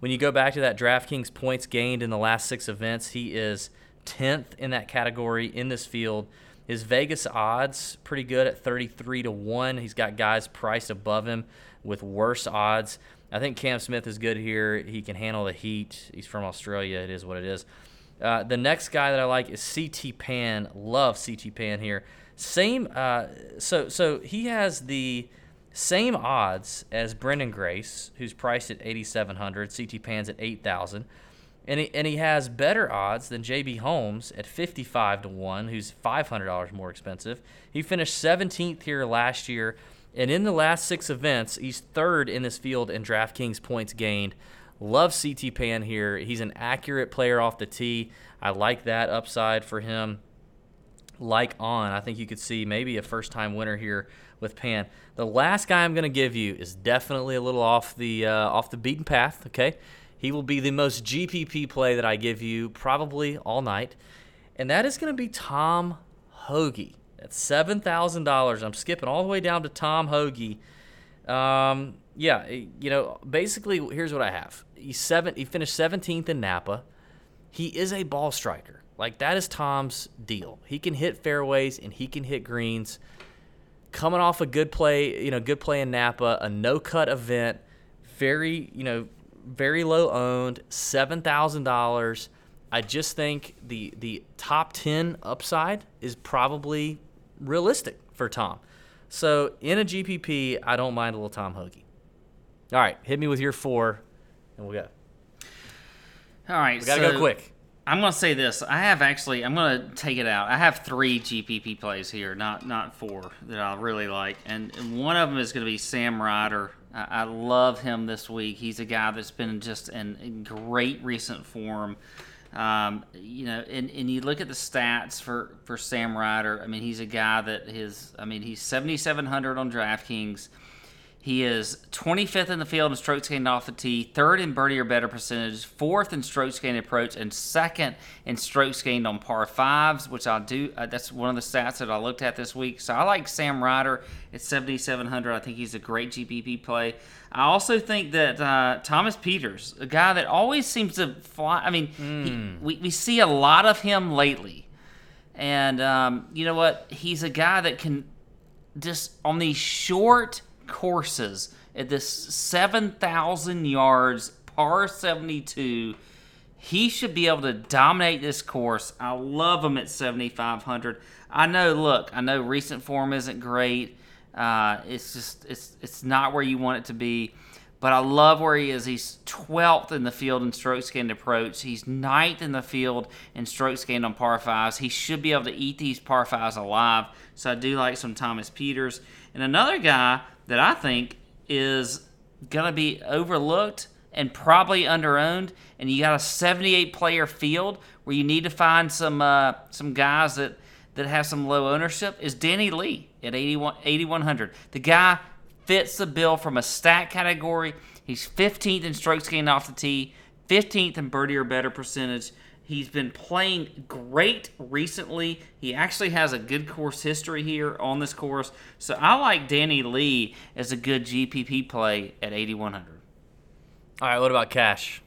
When you go back to that DraftKings points gained in the last six events, he is 10th in that category in this field. His Vegas odds pretty good at 33 to 1. He's got guys priced above him with worse odds. I think Cam Smith is good here. He can handle the heat. He's from Australia. It is what it is. Uh, the next guy that I like is CT Pan. Love CT Pan here. Same. Uh, so so he has the same odds as Branden Grace, who's priced at 8,700. CT Pan's at 8,000. And he, and he has better odds than JB Holmes at 55 to 1, who's $500 more expensive. He finished 17th here last year. And in the last six events, he's third in this field in DraftKings points gained. Love CT Pan here. He's an accurate player off the tee. I like that upside for him. Like on, I think you could see maybe a first time winner here with Pan. The last guy I'm going to give you is definitely a little off the uh, off the beaten path. Okay, he will be the most GPP play that I give you probably all night, and that is going to be Tom Hoge at seven thousand dollars. I'm skipping all the way down to Tom Hoge. Um, yeah, you know, basically, here's what I have. He's seven. He finished 17th in Napa. He is a ball striker. Like that is Tom's deal. He can hit fairways and he can hit greens. Coming off a good play, you know, good play in Napa, a no cut event, very, you know, very low owned, seven thousand dollars. I just think the the top ten upside is probably realistic for Tom. So in a GPP, I don't mind a little Tom Hoge. All right, hit me with your four, and we'll go. All right, we gotta so go quick. I'm gonna say this. I have actually. I'm gonna take it out. I have three GPP plays here, not not four that I really like, and, one of them is gonna be Sam Ryder. I, I, love him this week. He's a guy that's been just in, in great recent form. Um, you know, and, and you look at the stats for, for Sam Ryder. I mean, he's a guy that his, I mean, he's 7,700 on DraftKings. He is 25th in the field in strokes gained off the tee, third in birdie or better percentage, fourth in strokes gained approach, and second in strokes gained on par fives, which I do. Uh, that's one of the stats that I looked at this week. So I like Sam Ryder at 7,700. I think he's a great GPP play. I also think that uh, Thomas Pieters, a guy that always seems to fly. I mean, mm. he, hmm. we, we see a lot of him lately. And um, you know what? He's a guy that can just on these short courses at this 7,000 yards, par 72. He should be able to dominate this course. I love him at 7,500. I know. Look, I know recent form isn't great. Uh, it's just it's it's not where you want it to be. But I love where he is. He's 12th in the field in strokes gained approach. He's 9th in the field in strokes gained on par fives. He should be able to eat these par fives alive. So I do like some Thomas Pieters. And another guy that I think is going to be overlooked and probably underowned, and you got a 78 player field where you need to find some uh, some guys that that have some low ownership is Danny Lee at 81 8100. The guy fits the bill from a stat category. He's 15th in strokes gained off the tee, 15th in birdie or better percentage. He's been playing great recently. He actually has a good course history here on this course. So I like Danny Lee as a good GPP play at 8100. All right, what about cash?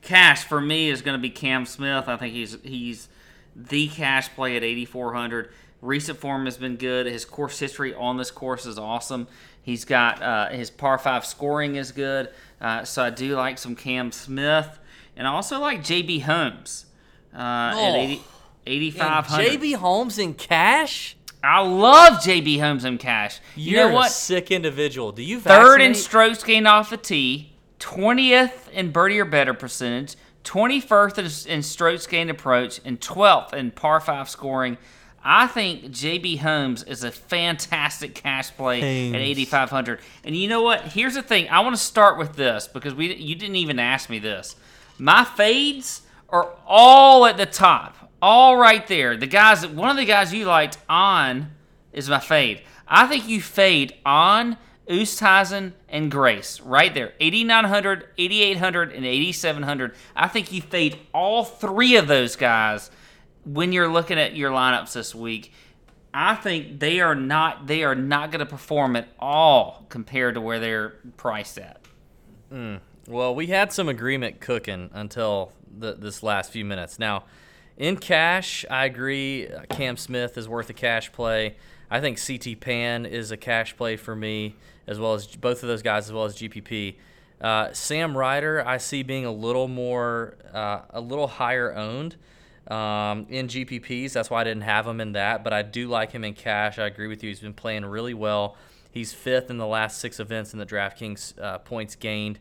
Cash for me is going to be Cam Smith. I think he's he's the cash play at 8400. Recent form has been good. His course history on this course is awesome. He's got uh, his par five scoring is good. Uh, so I do like some Cam Smith, and I also like JB Holmes uh, Oh. at 80, 8500. JB Holmes in cash? I love JB Holmes in cash. You You're know what? a sick individual. Do you Third in strokes gained off the tee, 20th in birdie or better percentage, 21st in, in strokes gained approach, and 12th in par 5 scoring. I think JB Holmes is a fantastic cash play Holmes. at 8500. And you know what? Here's the thing. I want to start with this because we you didn't even ask me this. My fades are all at the top. All right there. The guys one of the guys you liked on is my fade. I think you fade on Oosthuizen and Grace right there. 8900, 8800 and 8700. I think you fade all three of those guys when you're looking at your lineups this week. I think they are not they are not going to perform at all compared to where they're priced at. Mm. Well, we had some agreement cooking until the, this last few minutes. Now, in cash, I agree. uh, Cam Smith is worth a cash play. I think CT Pan is a cash play for me, as well as both of those guys, as well as GPP. Uh, Sam Ryder, I see being a little more, uh, a little higher owned um, in GPPs. That's why I didn't have him in that, but I do like him in cash. I agree with you. He's been playing really well. He's fifth in the last six events in the DraftKings uh, points gained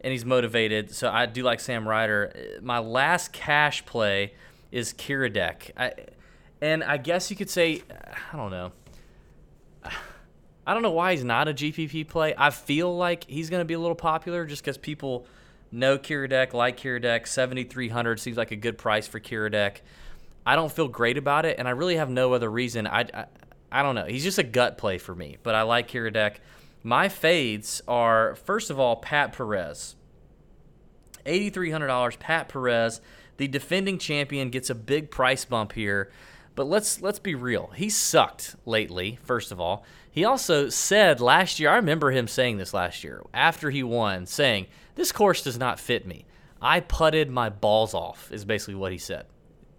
and he's motivated. So I do like Sam Ryder. My last cash play is Kiradech. I, and I guess you could say, I don't know. I don't know why he's not a GPP play. I feel like he's going to be a little popular just because people know Kiradech, like Kiradech. 7,300 seems like a good price for Kiradech. I don't feel great about it, and I really have no other reason. I, I, I don't know. He's just a gut play for me, but I like Kiradech. My fades are, first of all, Pat Perez. $8,300. Pat Perez, the defending champion, gets a big price bump here. But let's let's be real. He sucked lately. First of all, he also said last year. I remember him saying this last year after he won, saying this course does not fit me. I putted my balls off. Is basically what he said.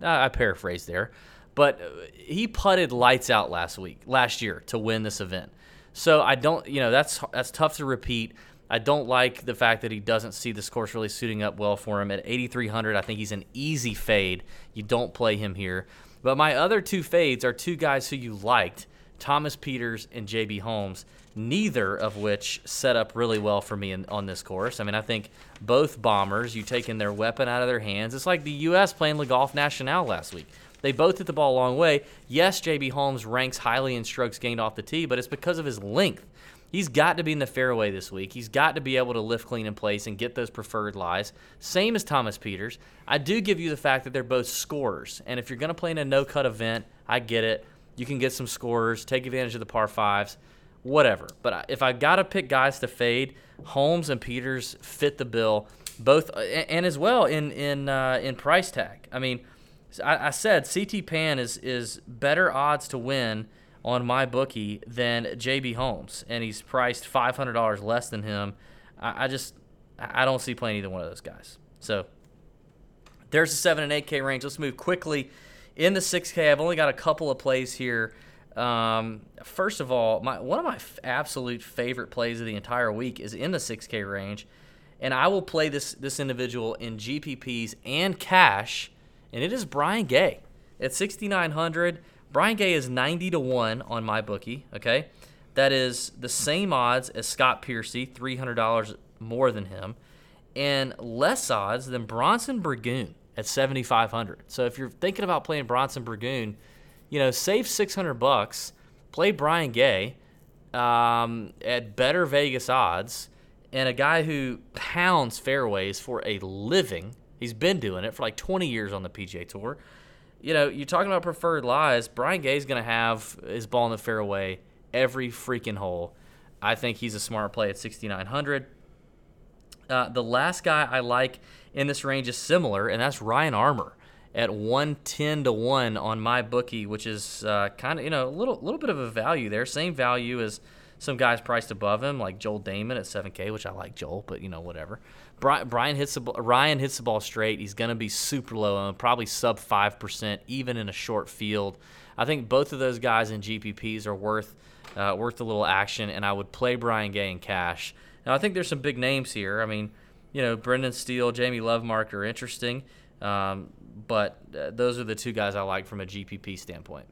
I I paraphrased there, but uh, he putted lights out last week, last year to win this event. So I don't, you know, that's that's tough to repeat. I don't like the fact that he doesn't see this course really suiting up well for him at 8,300. I think he's an easy fade. You don't play him here. But my other two fades are two guys who you liked, Thomas Pieters and JB Holmes, neither of which set up really well for me in, on this course. I mean, I think both bombers, you taking their weapon out of their hands. It's like the U.S. playing Le Golf National last week. They both hit the ball a long way. Yes, JB Holmes ranks highly in strokes gained off the tee, but it's because of his length. He's got to be in the fairway this week. He's got to be able to lift clean in place and get those preferred lies. Same as Thomas Pieters. I do give you the fact that they're both scorers. And if you're going to play in a no cut event, I get it. You can get some scorers, take advantage of the par fives, whatever. But if I got to pick guys to fade, Holmes and Pieters fit the bill, both, and as well in in uh, in price tag. I mean, I, I said CT Pan is is better odds to win on my bookie than JB Holmes, and he's priced five hundred dollars less than him. I, I just I don't see playing either one of those guys. So there's the seven and eight K range. Let's move quickly in the six K. I've only got a couple of plays here. Um, first of all, my one of my f- absolute favorite plays of the entire week is in the six K range, and I will play this this individual in GPPs and cash, and it is Brian Gay at 6,900. Brian Gay is 90 to one on my bookie. Okay, that is the same odds as Scott Piercy, $300 more than him, and less odds than Bronson Burgoon at 7,500. So if you're thinking about playing Bronson Burgoon, you know, save 600 bucks, play Brian Gay um, at better Vegas odds, and a guy who pounds fairways for a living. He's been doing it for like 20 years on the PGA Tour. You know, you're talking about preferred lies. Brian Gay's going to have his ball in the fairway every freaking hole. I think he's a smart play at 6,900. Uh, the last guy I like in this range is similar, and that's Ryan Armour at 110 to 1 on my bookie, which is uh, kind of, you know, a little, little bit of a value there. Same value as some guys priced above him, like Joel Dahmen at 7K, which I like Joel, but, you know, whatever. Brian, hits the, Ryan hits the ball straight. He's going to be super low probably sub 5%, even in a short field. I think both of those guys in GPPs are worth uh, worth a little action, and I would play Brian Gay in cash. Now, I think there's some big names here. I mean, you know, Brendan Steele, Jamie Lovemark are interesting, um, but uh, those are the two guys I like from a GPP standpoint.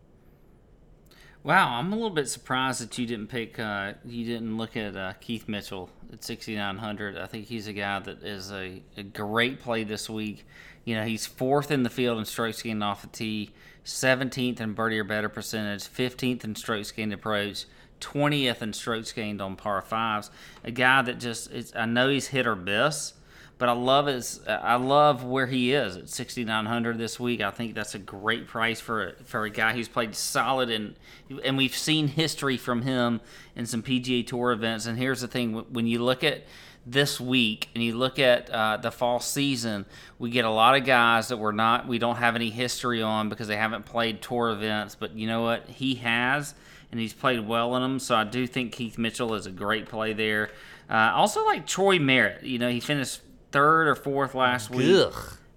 Wow, I'm a little bit surprised that you didn't pick, uh, you didn't look at uh, Keith Mitchell at 6,900. I think he's a guy that is a, a, great play this week. You know, he's fourth in the field in strokes gained off the tee, 17th in birdie or better percentage, 15th in strokes gained approach, 20th in strokes gained on par fives. A guy that just, I know he's hit or miss, but I love his. I love where he is at 6,900 this week. I think that's a great price for for a guy who's played solid and and we've seen history from him in some PGA Tour events. And here's the thing: when you look at this week and you look at uh, the fall season, we get a lot of guys that we're not, we don't have any history on because they haven't played tour events. But you know what? He has, and he's played well in them. So I do think Keith Mitchell is a great play there. Uh, also, like Troy Merritt, you know, he finished third or fourth last week.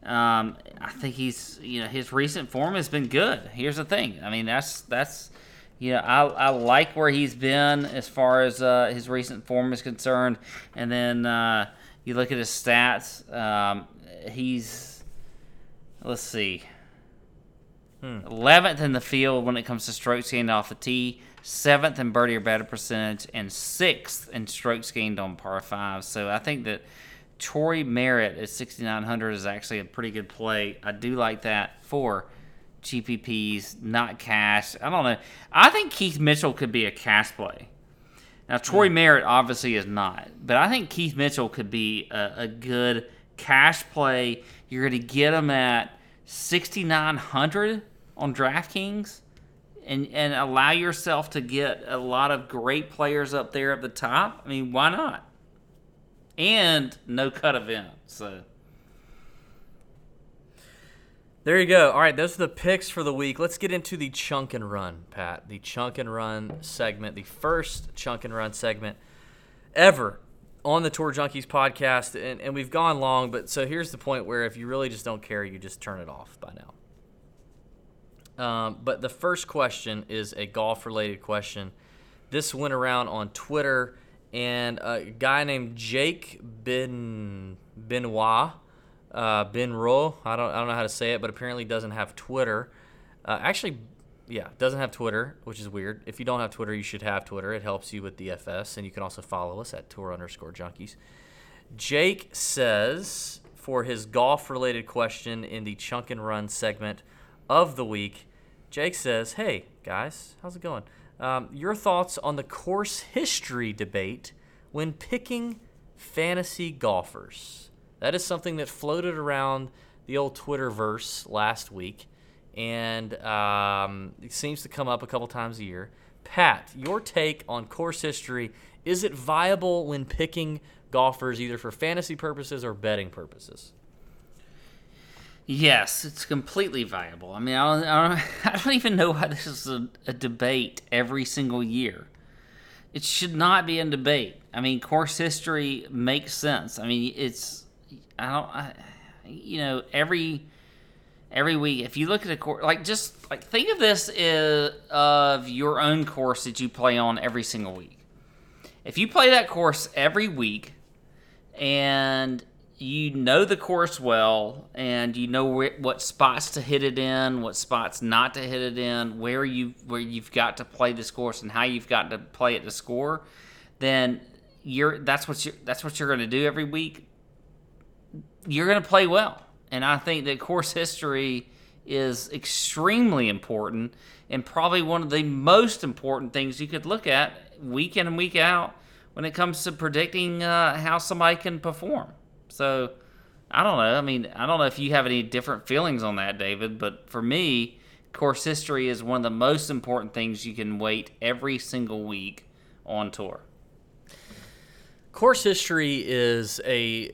Um, I think he's you know his recent form has been good. Here's the thing. I mean that's that's you know I, I like where he's been as far as uh, his recent form is concerned. And then uh, you look at his stats. Um, he's let's see. Hmm. 11th in the field when it comes to strokes gained off the tee, seventh in birdie or better percentage, and sixth in strokes gained on par five. So I think that Troy Merritt at 6,900 is actually a pretty good play. I do like that for GPPs, not cash. I don't know. I think Keith Mitchell could be a cash play. Now, Troy mm. Merritt obviously is not, but I think Keith Mitchell could be a, a good cash play. You're going to get him at 6,900 on DraftKings and, and allow yourself to get a lot of great players up there at the top. I mean, why not? And no cut event. So there you go. All right, those are the picks for the week. Let's get into the chunk and run, Pat. The chunk and run segment, the first chunk and run segment ever on the Tour Junkies podcast. And, and we've gone long, but so here's the point where if you really just don't care, you just turn it off by now. Um, but the first question is a golf related question. This went around on Twitter and a guy named Jake Ben Benoit, uh, Benro. I don't I don't know how to say it, but apparently doesn't have Twitter. Uh, actually, yeah, doesn't have Twitter, which is weird. If you don't have Twitter, you should have Twitter. It helps you with DFS, and you can also follow us at Tour underscore Junkies. Jake says for his golf related question in the Chunk and Run segment of the week, Jake says, "Hey guys, how's it going?" Um, your thoughts on the course history debate when picking fantasy golfers. That is something that floated around the old Twitterverse last week, and um, it seems to come up a couple times a year. Pat, your take on course history is it viable when picking golfers either for fantasy purposes or betting purposes? Yes, it's completely viable. I mean, I don't, I don't, I don't even know why this is a, a, debate every single year. It should not be a debate. I mean, course history makes sense. I mean, it's I don't, I, you know, every every week. If you look at a course, like just like think of this as, of your own course that you play on every single week. If you play that course every week, and you know the course well, and you know what spots to hit it in, what spots not to hit it in, where you where you've got to play this course, and how you've got to play it to score, then you're that's what you that's what you're going to do every week. You're going to play well, and I think that course history is extremely important and probably one of the most important things you could look at week in and week out when it comes to predicting uh, how somebody can perform. So I don't know. I mean, I don't know if you have any different feelings on that, David, but for me, course history is one of the most important things you can weight every single week on tour. Course history is a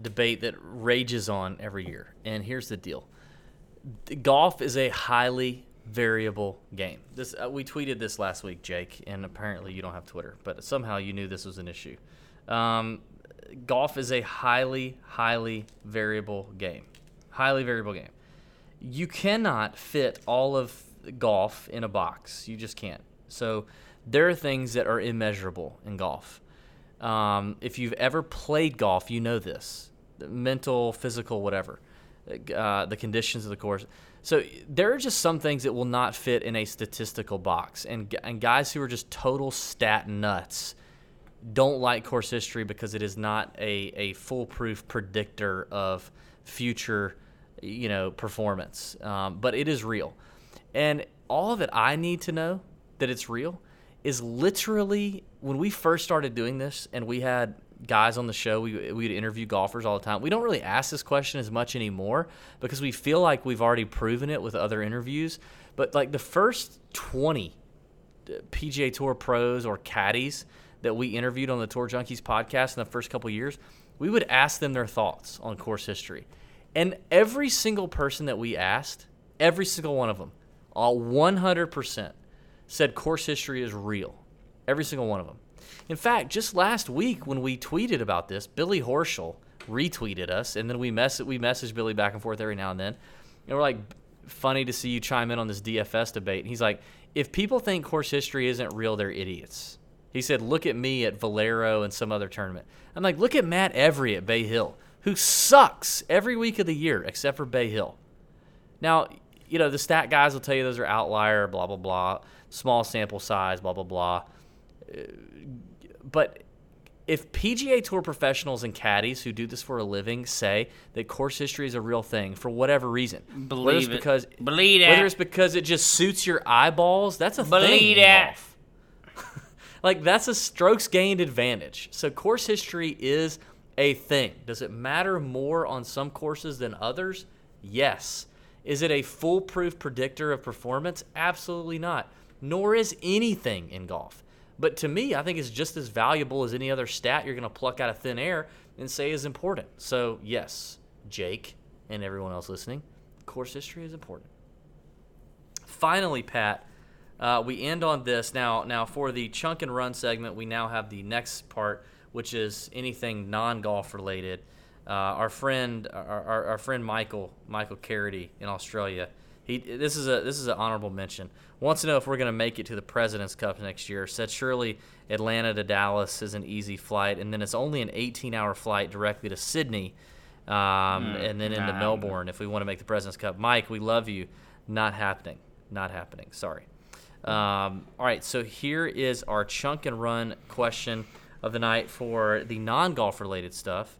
debate that rages on every year. And here's the deal golf is a highly variable game. This uh, we tweeted this last week, Jake, and apparently you don't have Twitter, but somehow you knew this was an issue. Um, golf is a highly, highly variable game. Highly variable game. You cannot fit all of golf in a box. You just can't. So there are things that are immeasurable in golf. Um, if you've ever played golf, you know this. Mental, physical, whatever. Uh, the conditions of the course. So there are just some things that will not fit in a statistical box, and and guys who are just total stat nuts don't like course history because it is not a a foolproof predictor of future, you know, performance. Um, but it is real, and all that I need to know that it's real is literally when we first started doing this, and we had guys on the show, we we'd interview golfers all the time. We don't really ask this question as much anymore because we feel like we've already proven it with other interviews. But like the first 20 uh, PGA Tour pros or caddies that we interviewed on the Tour Junkies podcast in the first couple years, we would ask them their thoughts on course history. And every single person that we asked, every single one of them, uh, all 100% said course history is real. Every single one of them. In fact, just last week when we tweeted about this, Billy Horschel retweeted us, and then we mess we message Billy back and forth every now and then, and we're like, funny to see you chime in on this DFS debate. And he's like, if people think course history isn't real, they're idiots. He said, look at me at Valero and some other tournament. I'm like, look at Matt Every at Bay Hill, who sucks every week of the year except for Bay Hill. Now, you know, the stat guys will tell you those are outlier, blah, blah, blah, small sample size, blah, blah, blah but if PGA Tour professionals and caddies who do this for a living say that course history is a real thing for whatever reason, Believe whether it's it. because Believe whether it. it's because it just suits your eyeballs, that's a Believe thing in it. Like that's a strokes gained advantage. So course history is a thing. Does it matter more on some courses than others? Yes. Is it a foolproof predictor of performance? Absolutely not. Nor is anything in golf. But to me, I think it's just as valuable as any other stat you're going to pluck out of thin air and say is important. So, yes, Jake and everyone else listening, course history is important. Finally, Pat, uh, we end on this now. Now, for the chunk and run segment, we now have the next part, which is anything non-golf related. Uh, our friend, our, our, our friend Michael, Michael Carity in Australia, he this is a this is an honorable mention. Wants to know if we're going to make it to the President's Cup next year. Said surely Atlanta to Dallas is an easy flight, and then it's only an 18-hour flight directly to Sydney, um, and then into nah. Melbourne if we want to make the President's Cup. Mike, we love you. Not happening. Not happening. Sorry. Um, all right, so here is our chunk and run question of the night for the non-golf related stuff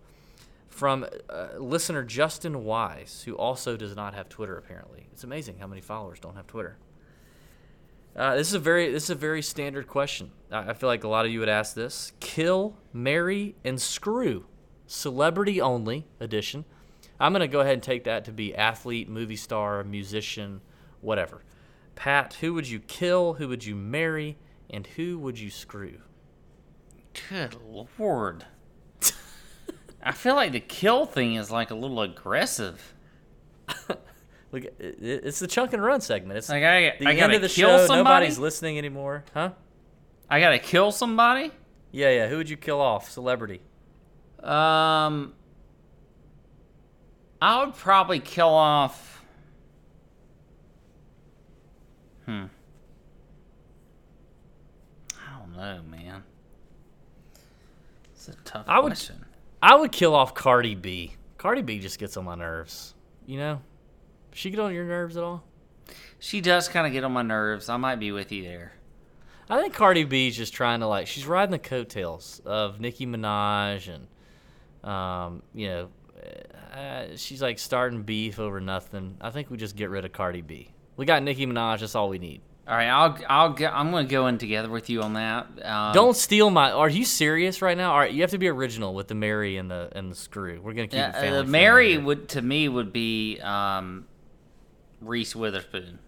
from uh, listener Justin Wise, who also does not have Twitter. Apparently, it's amazing how many followers don't have Twitter. Uh, this is a very this is a very standard question. I, I feel like a lot of you would ask this: kill, marry, and screw, celebrity only edition. I'm gonna go ahead and take that to be athlete, movie star, musician, whatever. Pat, who would you kill? Who would you marry? And who would you screw? Good lord. I feel like the kill thing is like a little aggressive. Look, it- it- it's the chunk and run segment. It's Like I, the I end gotta of the kill show. somebody. Nobody's listening anymore, huh? I gotta kill somebody. Yeah, yeah. Who would you kill off? Celebrity. Um, I would probably kill off. Hmm. I don't know, man. It's a tough I would- question. I would kill off Cardi B. Cardi B just gets on my nerves. You know, she get on your nerves at all? She does kind of get on my nerves. I might be with you there. I think Cardi B's just trying to like she's riding the coattails of Nicki Minaj and um, you know uh, she's like starting beef over nothing. I think we just get rid of Cardi B. We got Nicki Minaj. That's all we need. All right, I'll I'll go, I'm going to go in together with you on that. Um, Don't steal my. Are you serious right now? All right, you have to be original with the Marry and the and the screw. We're gonna keep it uh, family. the Marry would to me would be um, Reese Witherspoon.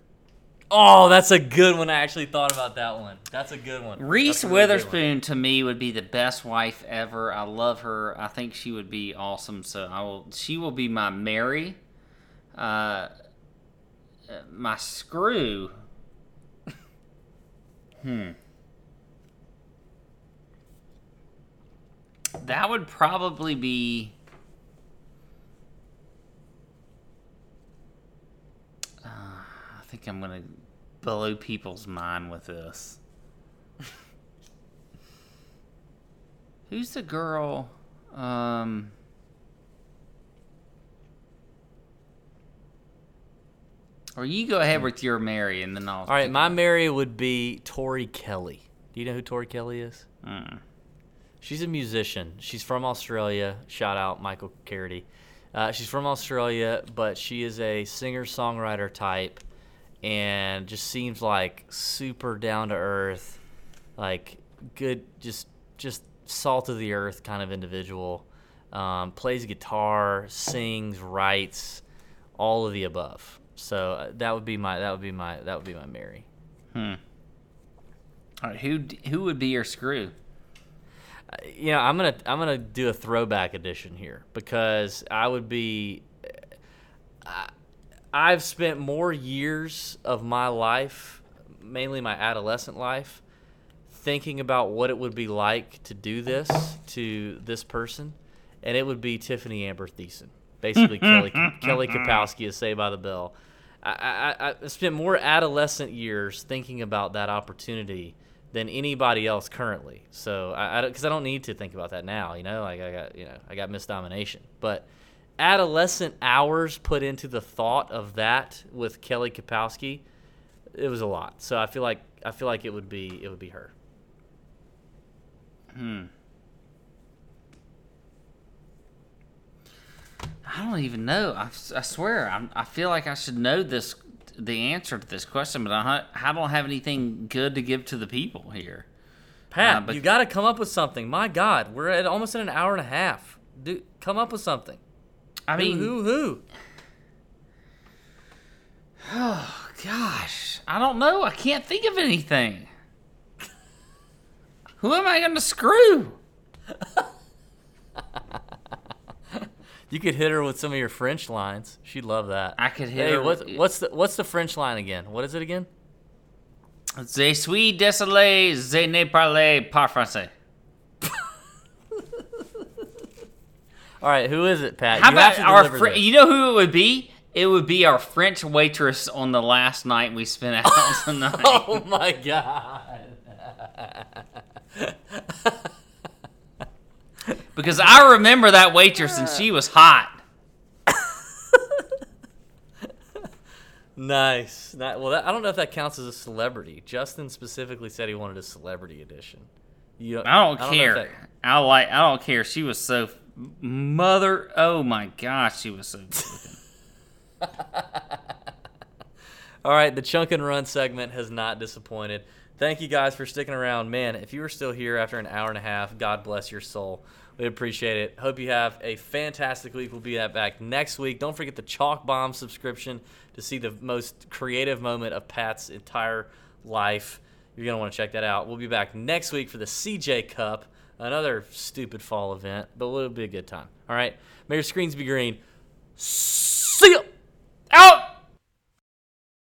Oh, that's a good one. I actually thought about that one. That's a good one. Reese really good one. Witherspoon to me would be the best wife ever. I love her. I think she would be awesome. So I will. She will be my Marry. Uh, my screw. hmm. That would probably be. Uh, I think I'm gonna blow people's mind with this. Who's the girl? Um. Or you go ahead with your Marry, and then I'll. All right, my Marry would be Tori Kelly. Do you know who Tori Kelly is? Mm. She's a musician. She's from Australia. Shout out Michael Carity. Uh, she's from Australia, but she is a singer songwriter type, and just seems like super down to earth, like good, just just salt of the earth kind of individual. Um, plays guitar, sings, writes, all of the above. So uh, that would be my that would be my that would be my Marry. Hmm. All right, who who would be your screw? you know, I'm gonna I'm gonna do a throwback edition here because I would be. I, I've spent more years of my life, mainly my adolescent life, thinking about what it would be like to do this to this person, and it would be Tiffani Amber Thiessen, basically Kelly Kelly Kapowski as Saved by the Bell. I, I, I spent more adolescent years thinking about that opportunity than anybody else currently. So I, because I, don't need to think about that now, you know, like I got, you know, I got Miss Domination, but adolescent hours put into the thought of that with Kelly Kapowski, it was a lot. So I feel like I feel like it would be it would be her. Hmm. I don't even know. I, I swear, I'm, I feel like I should know this, the answer to this question, but I, I don't have anything good to give to the people here. Pat, Uh, but- you got to come up with something. My God, we're at almost in an hour and a half. Do come up with something. I mean, who who who? oh gosh, I don't know. I can't think of anything. Who am I going to screw? You could hit her with some of your French lines. She'd love that. I could hit Hey, her what, with- what's the what's the French line again? What is it again? Je suis désolé, je ne parle pas français. All right, who is it, Pat? How you about our fr- this. You know who it would be? It would be our French waitress on the last night we spent out tonight. Oh my God! Because I remember that waitress and she was hot. nice. Not, well, that, I don't know if that counts as a celebrity. Justin specifically said he wanted a celebrity edition. You, I don't know if care. that- I like. I don't care. She was so mother. Oh my gosh, she was so good. All right, the chunk and run segment has not disappointed. Thank you guys for sticking around. Man, if you are still here after an hour and a half, God bless your soul. We appreciate it. Hope you have a fantastic week. We'll be back next week. Don't forget the Chalk Bomb subscription to see the most creative moment of Pat's entire life. You're going to want to check that out. We'll be back next week for the CJ Cup, another stupid fall event, but it'll be a good time. All right, may your screens be green.